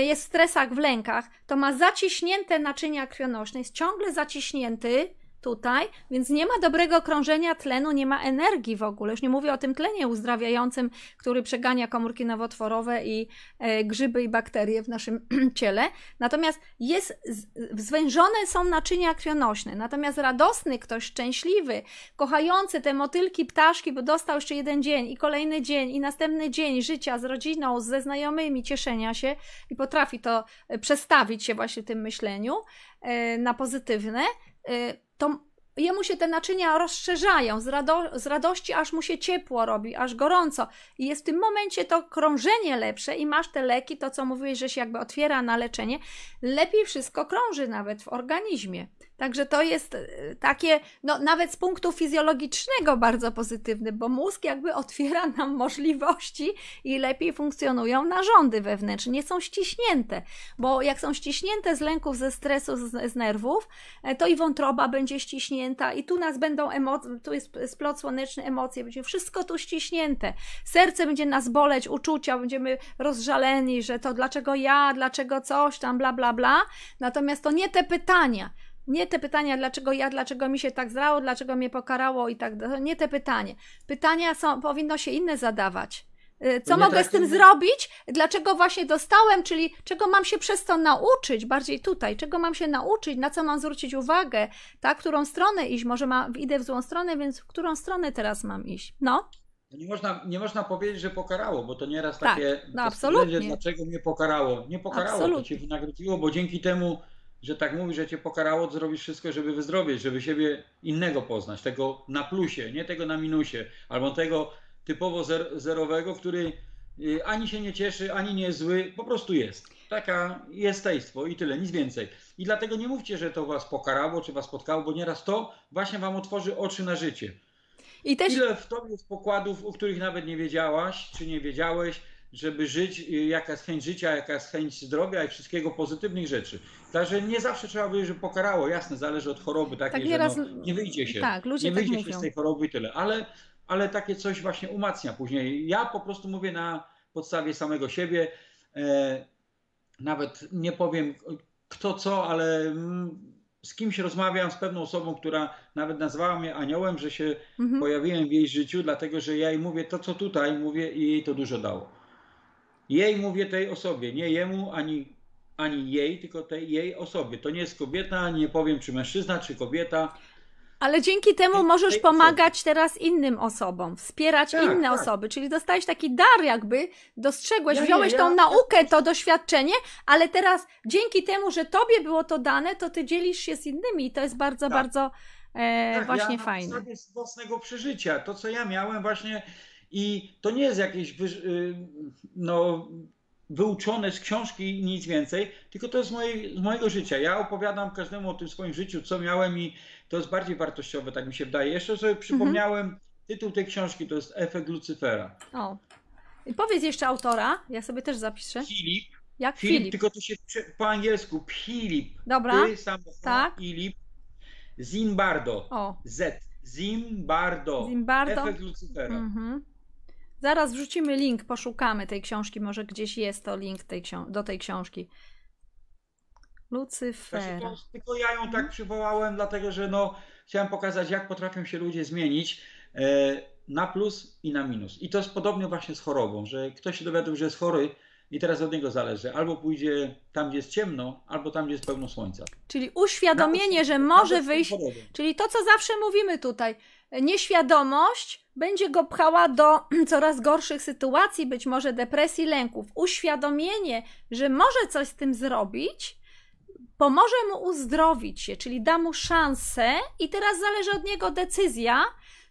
jest w stresach, w lękach, to ma zaciśnięte naczynia krwionośne, jest ciągle zaciśnięty, tutaj, więc nie ma dobrego krążenia tlenu, nie ma energii w ogóle. Już nie mówię o tym tlenie uzdrawiającym, który przegania komórki nowotworowe i e, grzyby i bakterie w naszym *clears throat* ciele. Natomiast jest, zwężone są naczynia krwionośne. Natomiast radosny ktoś, szczęśliwy, kochający te motylki, ptaszki, bo dostał jeszcze jeden dzień i kolejny dzień i następny dzień życia z rodziną, ze znajomymi, cieszenia się i potrafi to e, przestawić się właśnie tym myśleniu e, na pozytywne, to jemu się te naczynia rozszerzają z, rado z radości, aż mu się ciepło robi, aż gorąco. I jest w tym momencie to krążenie lepsze i masz te leki, to co mówiłeś, że się jakby otwiera na leczenie, lepiej wszystko krąży nawet w organizmie. Także to jest e, takie, no nawet z punktu fizjologicznego bardzo pozytywny, bo mózg jakby *laughs* otwiera nam możliwości i lepiej funkcjonują narządy wewnętrzne, nie są ściśnięte, bo jak są ściśnięte z lęków, ze stresu, z, z nerwów, e, to i wątroba będzie ściśnięta, i tu nas będą emocje, tu jest splot słoneczny, emocje, będzie wszystko tu ściśnięte. Serce będzie nas boleć, uczucia, będziemy rozżaleni, że to dlaczego ja, dlaczego coś tam, bla, bla, bla. Natomiast to nie te pytania. Nie te pytania, dlaczego ja, dlaczego mi się tak zrało, dlaczego mnie pokarało i tak dalej. Nie te pytanie. Pytania są, powinno się inne zadawać. Y, co mogę tak, z tym nie... zrobić? Dlaczego właśnie dostałem, czyli czego mam się przez to nauczyć, bardziej tutaj, czego mam się nauczyć, na co mam zwrócić uwagę, tak, którą stronę iść, może ma, idę w złą stronę, więc w którą stronę teraz mam iść? No. Nie można, nie można powiedzieć, że pokarało, bo to nieraz tak, takie no absolutnie. dlaczego mnie pokarało. Nie pokarało, absolutnie. to cię wynagrodziło, bo dzięki temu, że tak mówi, że cię pokarało, to zrobisz wszystko, żeby wyzdrowieć, żeby siebie innego poznać, tego na plusie, nie tego na minusie, albo tego typowo zer zerowego, który y, ani się nie cieszy, ani nie jest zły, po prostu jest. Taka jestestwo i tyle, nic więcej. I dlatego nie mówcie, że to was pokarało, czy was spotkało, bo nieraz to właśnie wam otworzy oczy na życie. I też... Ile w tobie jest pokładów, o których nawet nie wiedziałaś, czy nie wiedziałeś, żeby żyć, y, jaka jest chęć życia, jaka jest chęć zdrowia i wszystkiego pozytywnych rzeczy. Także nie zawsze trzeba powiedzieć, że pokarało, jasne, zależy od choroby takiej, tak, że no, nie wyjdzie się. Tak, ludzie nie wyjdzie tak się mówią. z tej choroby i tyle. Ale ale takie coś właśnie umacnia później. Ja po prostu mówię na podstawie samego siebie. E, nawet nie powiem kto co, ale mm, z kimś rozmawiam, z pewną osobą, która nawet nazwała mnie aniołem, że się mhm. pojawiłem w jej życiu, dlatego że ja jej mówię to, co tutaj mówię i jej to dużo dało. Jej mówię tej osobie, nie jemu, ani, ani jej, tylko tej jej osobie. To nie jest kobieta, nie powiem czy mężczyzna, czy kobieta. Ale dzięki temu możesz pomagać teraz innym osobom, wspierać tak, inne tak. osoby, czyli dostałeś taki dar jakby, dostrzegłeś, ja wziąłeś nie, ja, tą naukę, to doświadczenie, ale teraz dzięki temu, że tobie było to dane, to ty dzielisz się z innymi i to jest bardzo, tak. bardzo e, tak, właśnie ja fajne. Ja z własnego przeżycia, to co ja miałem właśnie i to nie jest jakieś y, no wyuczone z książki nic więcej, tylko to jest moje, z mojego życia. Ja opowiadam każdemu o tym swoim życiu, co miałem i to jest bardziej wartościowe, tak mi się wydaje. Jeszcze sobie przypomniałem mhm. tytuł tej książki, to jest Efekt Lucyfera. O. I powiedz jeszcze autora, ja sobie też zapiszę. Filip. Jak Filip? Filip. Tylko to się po angielsku. Filip. Dobra. Ty, samo, tak. Filip. Zimbardo. O. Z. Zimbardo. Zimbardo. Efekt Lucyfera. Mhm. Zaraz wrzucimy link, poszukamy tej książki, może gdzieś jest to link tej do tej książki. Lucyfera. Znaczy, tylko ja ją tak przywołałem, dlatego że no, chciałem pokazać, jak potrafią się ludzie zmienić e, na plus i na minus. I to jest podobnie właśnie z chorobą, że ktoś się dowiaduje, że jest chory i teraz od niego zależy. Albo pójdzie tam, gdzie jest ciemno, albo tam, gdzie jest pełno słońca. Czyli uświadomienie, że może wyjść. Czyli to, co zawsze mówimy tutaj. Nieświadomość będzie go pchała do *clears throat* coraz gorszych sytuacji, być może depresji, lęków. Uświadomienie, że może coś z tym zrobić, pomoże mu uzdrowić się, czyli da mu szansę, i teraz zależy od niego decyzja,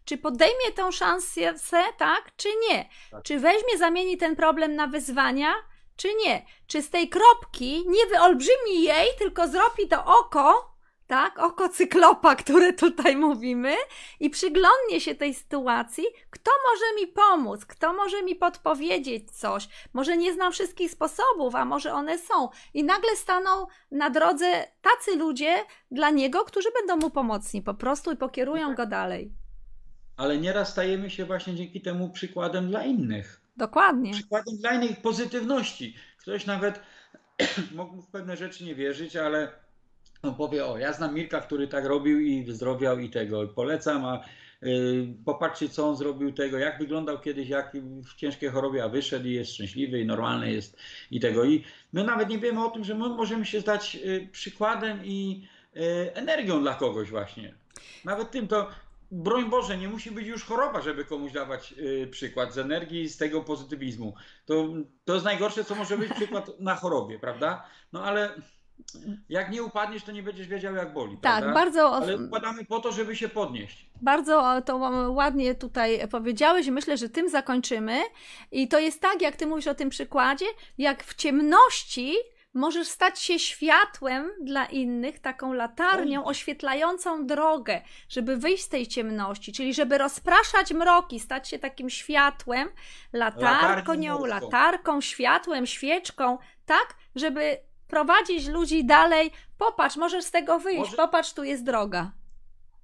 czy podejmie tą szansę, tak, czy nie. Tak. Czy weźmie, zamieni ten problem na wyzwania, czy nie. Czy z tej kropki nie wyolbrzymi jej, tylko zrobi to oko, tak, oko cyklopa, które tutaj mówimy, i przyglądnie się tej sytuacji, kto może mi pomóc, kto może mi podpowiedzieć coś. Może nie znam wszystkich sposobów, a może one są. I nagle staną na drodze tacy ludzie dla niego, którzy będą mu pomocni po prostu i pokierują go dalej. Ale nieraz stajemy się właśnie dzięki temu przykładem dla innych. Dokładnie. Przykładem dla innych pozytywności. Ktoś nawet *clears throat* mógł w pewne rzeczy nie wierzyć, ale on powie, o ja znam Mirka, który tak robił i wyzdrowiał i tego polecam, a y, popatrzcie co on zrobił tego, jak wyglądał kiedyś, jak w ciężkiej chorobie, a wyszedł i jest szczęśliwy i normalny jest i tego. I my nawet nie wiemy o tym, że my możemy się stać y, przykładem i y, energią dla kogoś właśnie. Nawet tym to broń Boże, nie musi być już choroba, żeby komuś dawać y, przykład z energii, z tego pozytywizmu. To, to jest najgorsze, co może być przykład na chorobie, prawda? No ale jak nie upadniesz, to nie będziesz wiedział, jak boli. Tak, prawda? bardzo. Ale upadamy po to, żeby się podnieść. Bardzo to ładnie tutaj powiedziałeś. Myślę, że tym zakończymy. I to jest tak, jak ty mówisz o tym przykładzie, jak w ciemności możesz stać się światłem dla innych, taką latarnią oświetlającą drogę, żeby wyjść z tej ciemności, czyli żeby rozpraszać mroki, stać się takim światłem, latarką, latarką, światłem, świeczką, tak, żeby prowadzić ludzi dalej. Popatrz, możesz z tego wyjść, Może... popatrz, tu jest droga.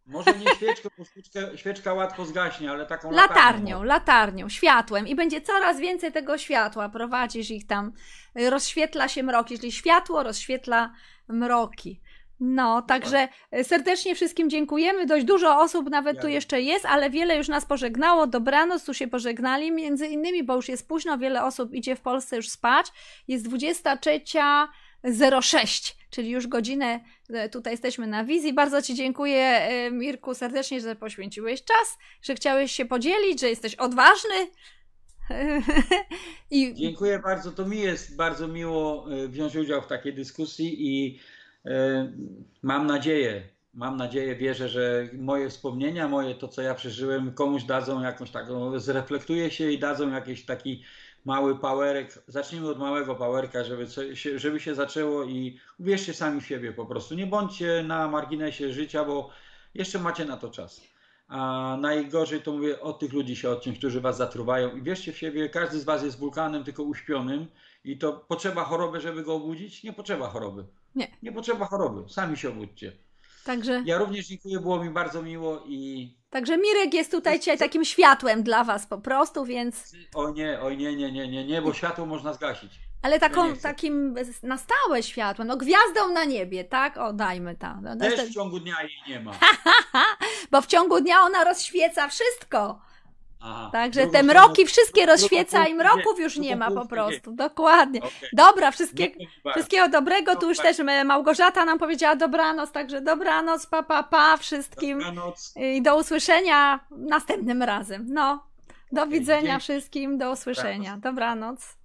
Może nie świeczką, bo świeczka, świeczka łatwo zgaśnie, ale taką latarnią, latarnią, światłem i będzie coraz więcej tego światła. Prowadzisz ich tam, rozświetla się mroki, czyli światło rozświetla mroki. No, także serdecznie wszystkim dziękujemy. Dość dużo osób nawet tu jeszcze jest, ale wiele już nas pożegnało. Dobranoc, tu się pożegnali, między innymi, bo już jest późno, wiele osób idzie w Polsce już spać. Jest 23.06, czyli już godzinę y, tutaj jesteśmy na wizji. Bardzo Ci dziękuję, y, Mirku, serdecznie, że poświęciłeś czas, że chciałeś się podzielić, że jesteś odważny. *laughs* I... Dziękuję bardzo. To mi jest bardzo miło wziąć udział w takiej dyskusji i E, mam nadzieję, mam nadzieję, wierzę, że moje wspomnienia, moje to, co ja przeżyłem, komuś dadzą jakąś taką, zreflektuje się i dadzą jakiś taki mały powerek. Zacznijmy od małego powerka, żeby, żeby się zaczęło i uwierzcie sami w siebie po prostu. Nie bądźcie na marginesie życia, bo jeszcze macie na to czas. A najgorzej to mówię od tych ludzi się odciąć, którzy was zatruwają. I wierzcie w siebie, każdy z was jest wulkanem, tylko uśpionym. I to potrzeba choroby, żeby go obudzić? Nie potrzeba choroby. Nie. Nie potrzeba choroby, sami się obudźcie. Także... Ja również dziękuję, było mi bardzo miło i... Także Mirek jest tutaj dzisiaj takim światłem dla Was po prostu, więc... O nie, oj nie, nie, nie, nie, nie, bo światło można zgasić. Ale taką, ja takim na stałe światło, no gwiazdą na niebie, tak? O, dajmy tam. No, Też w ciągu dnia jej nie ma. *laughs* bo w ciągu dnia ona rozświeca wszystko. Aha. Także te mroki wszystkie rozświeca i mroków już nie ma po prostu. Dokładnie. Okay. Dobra, wszystkie, wszystkiego dobrego. Tu już też Małgorzata nam powiedziała dobranoc, także dobranoc, pa, pa, pa wszystkim. Dobranoc. I do usłyszenia następnym razem. No, do widzenia dzięki. wszystkim, do usłyszenia. Dobranoc.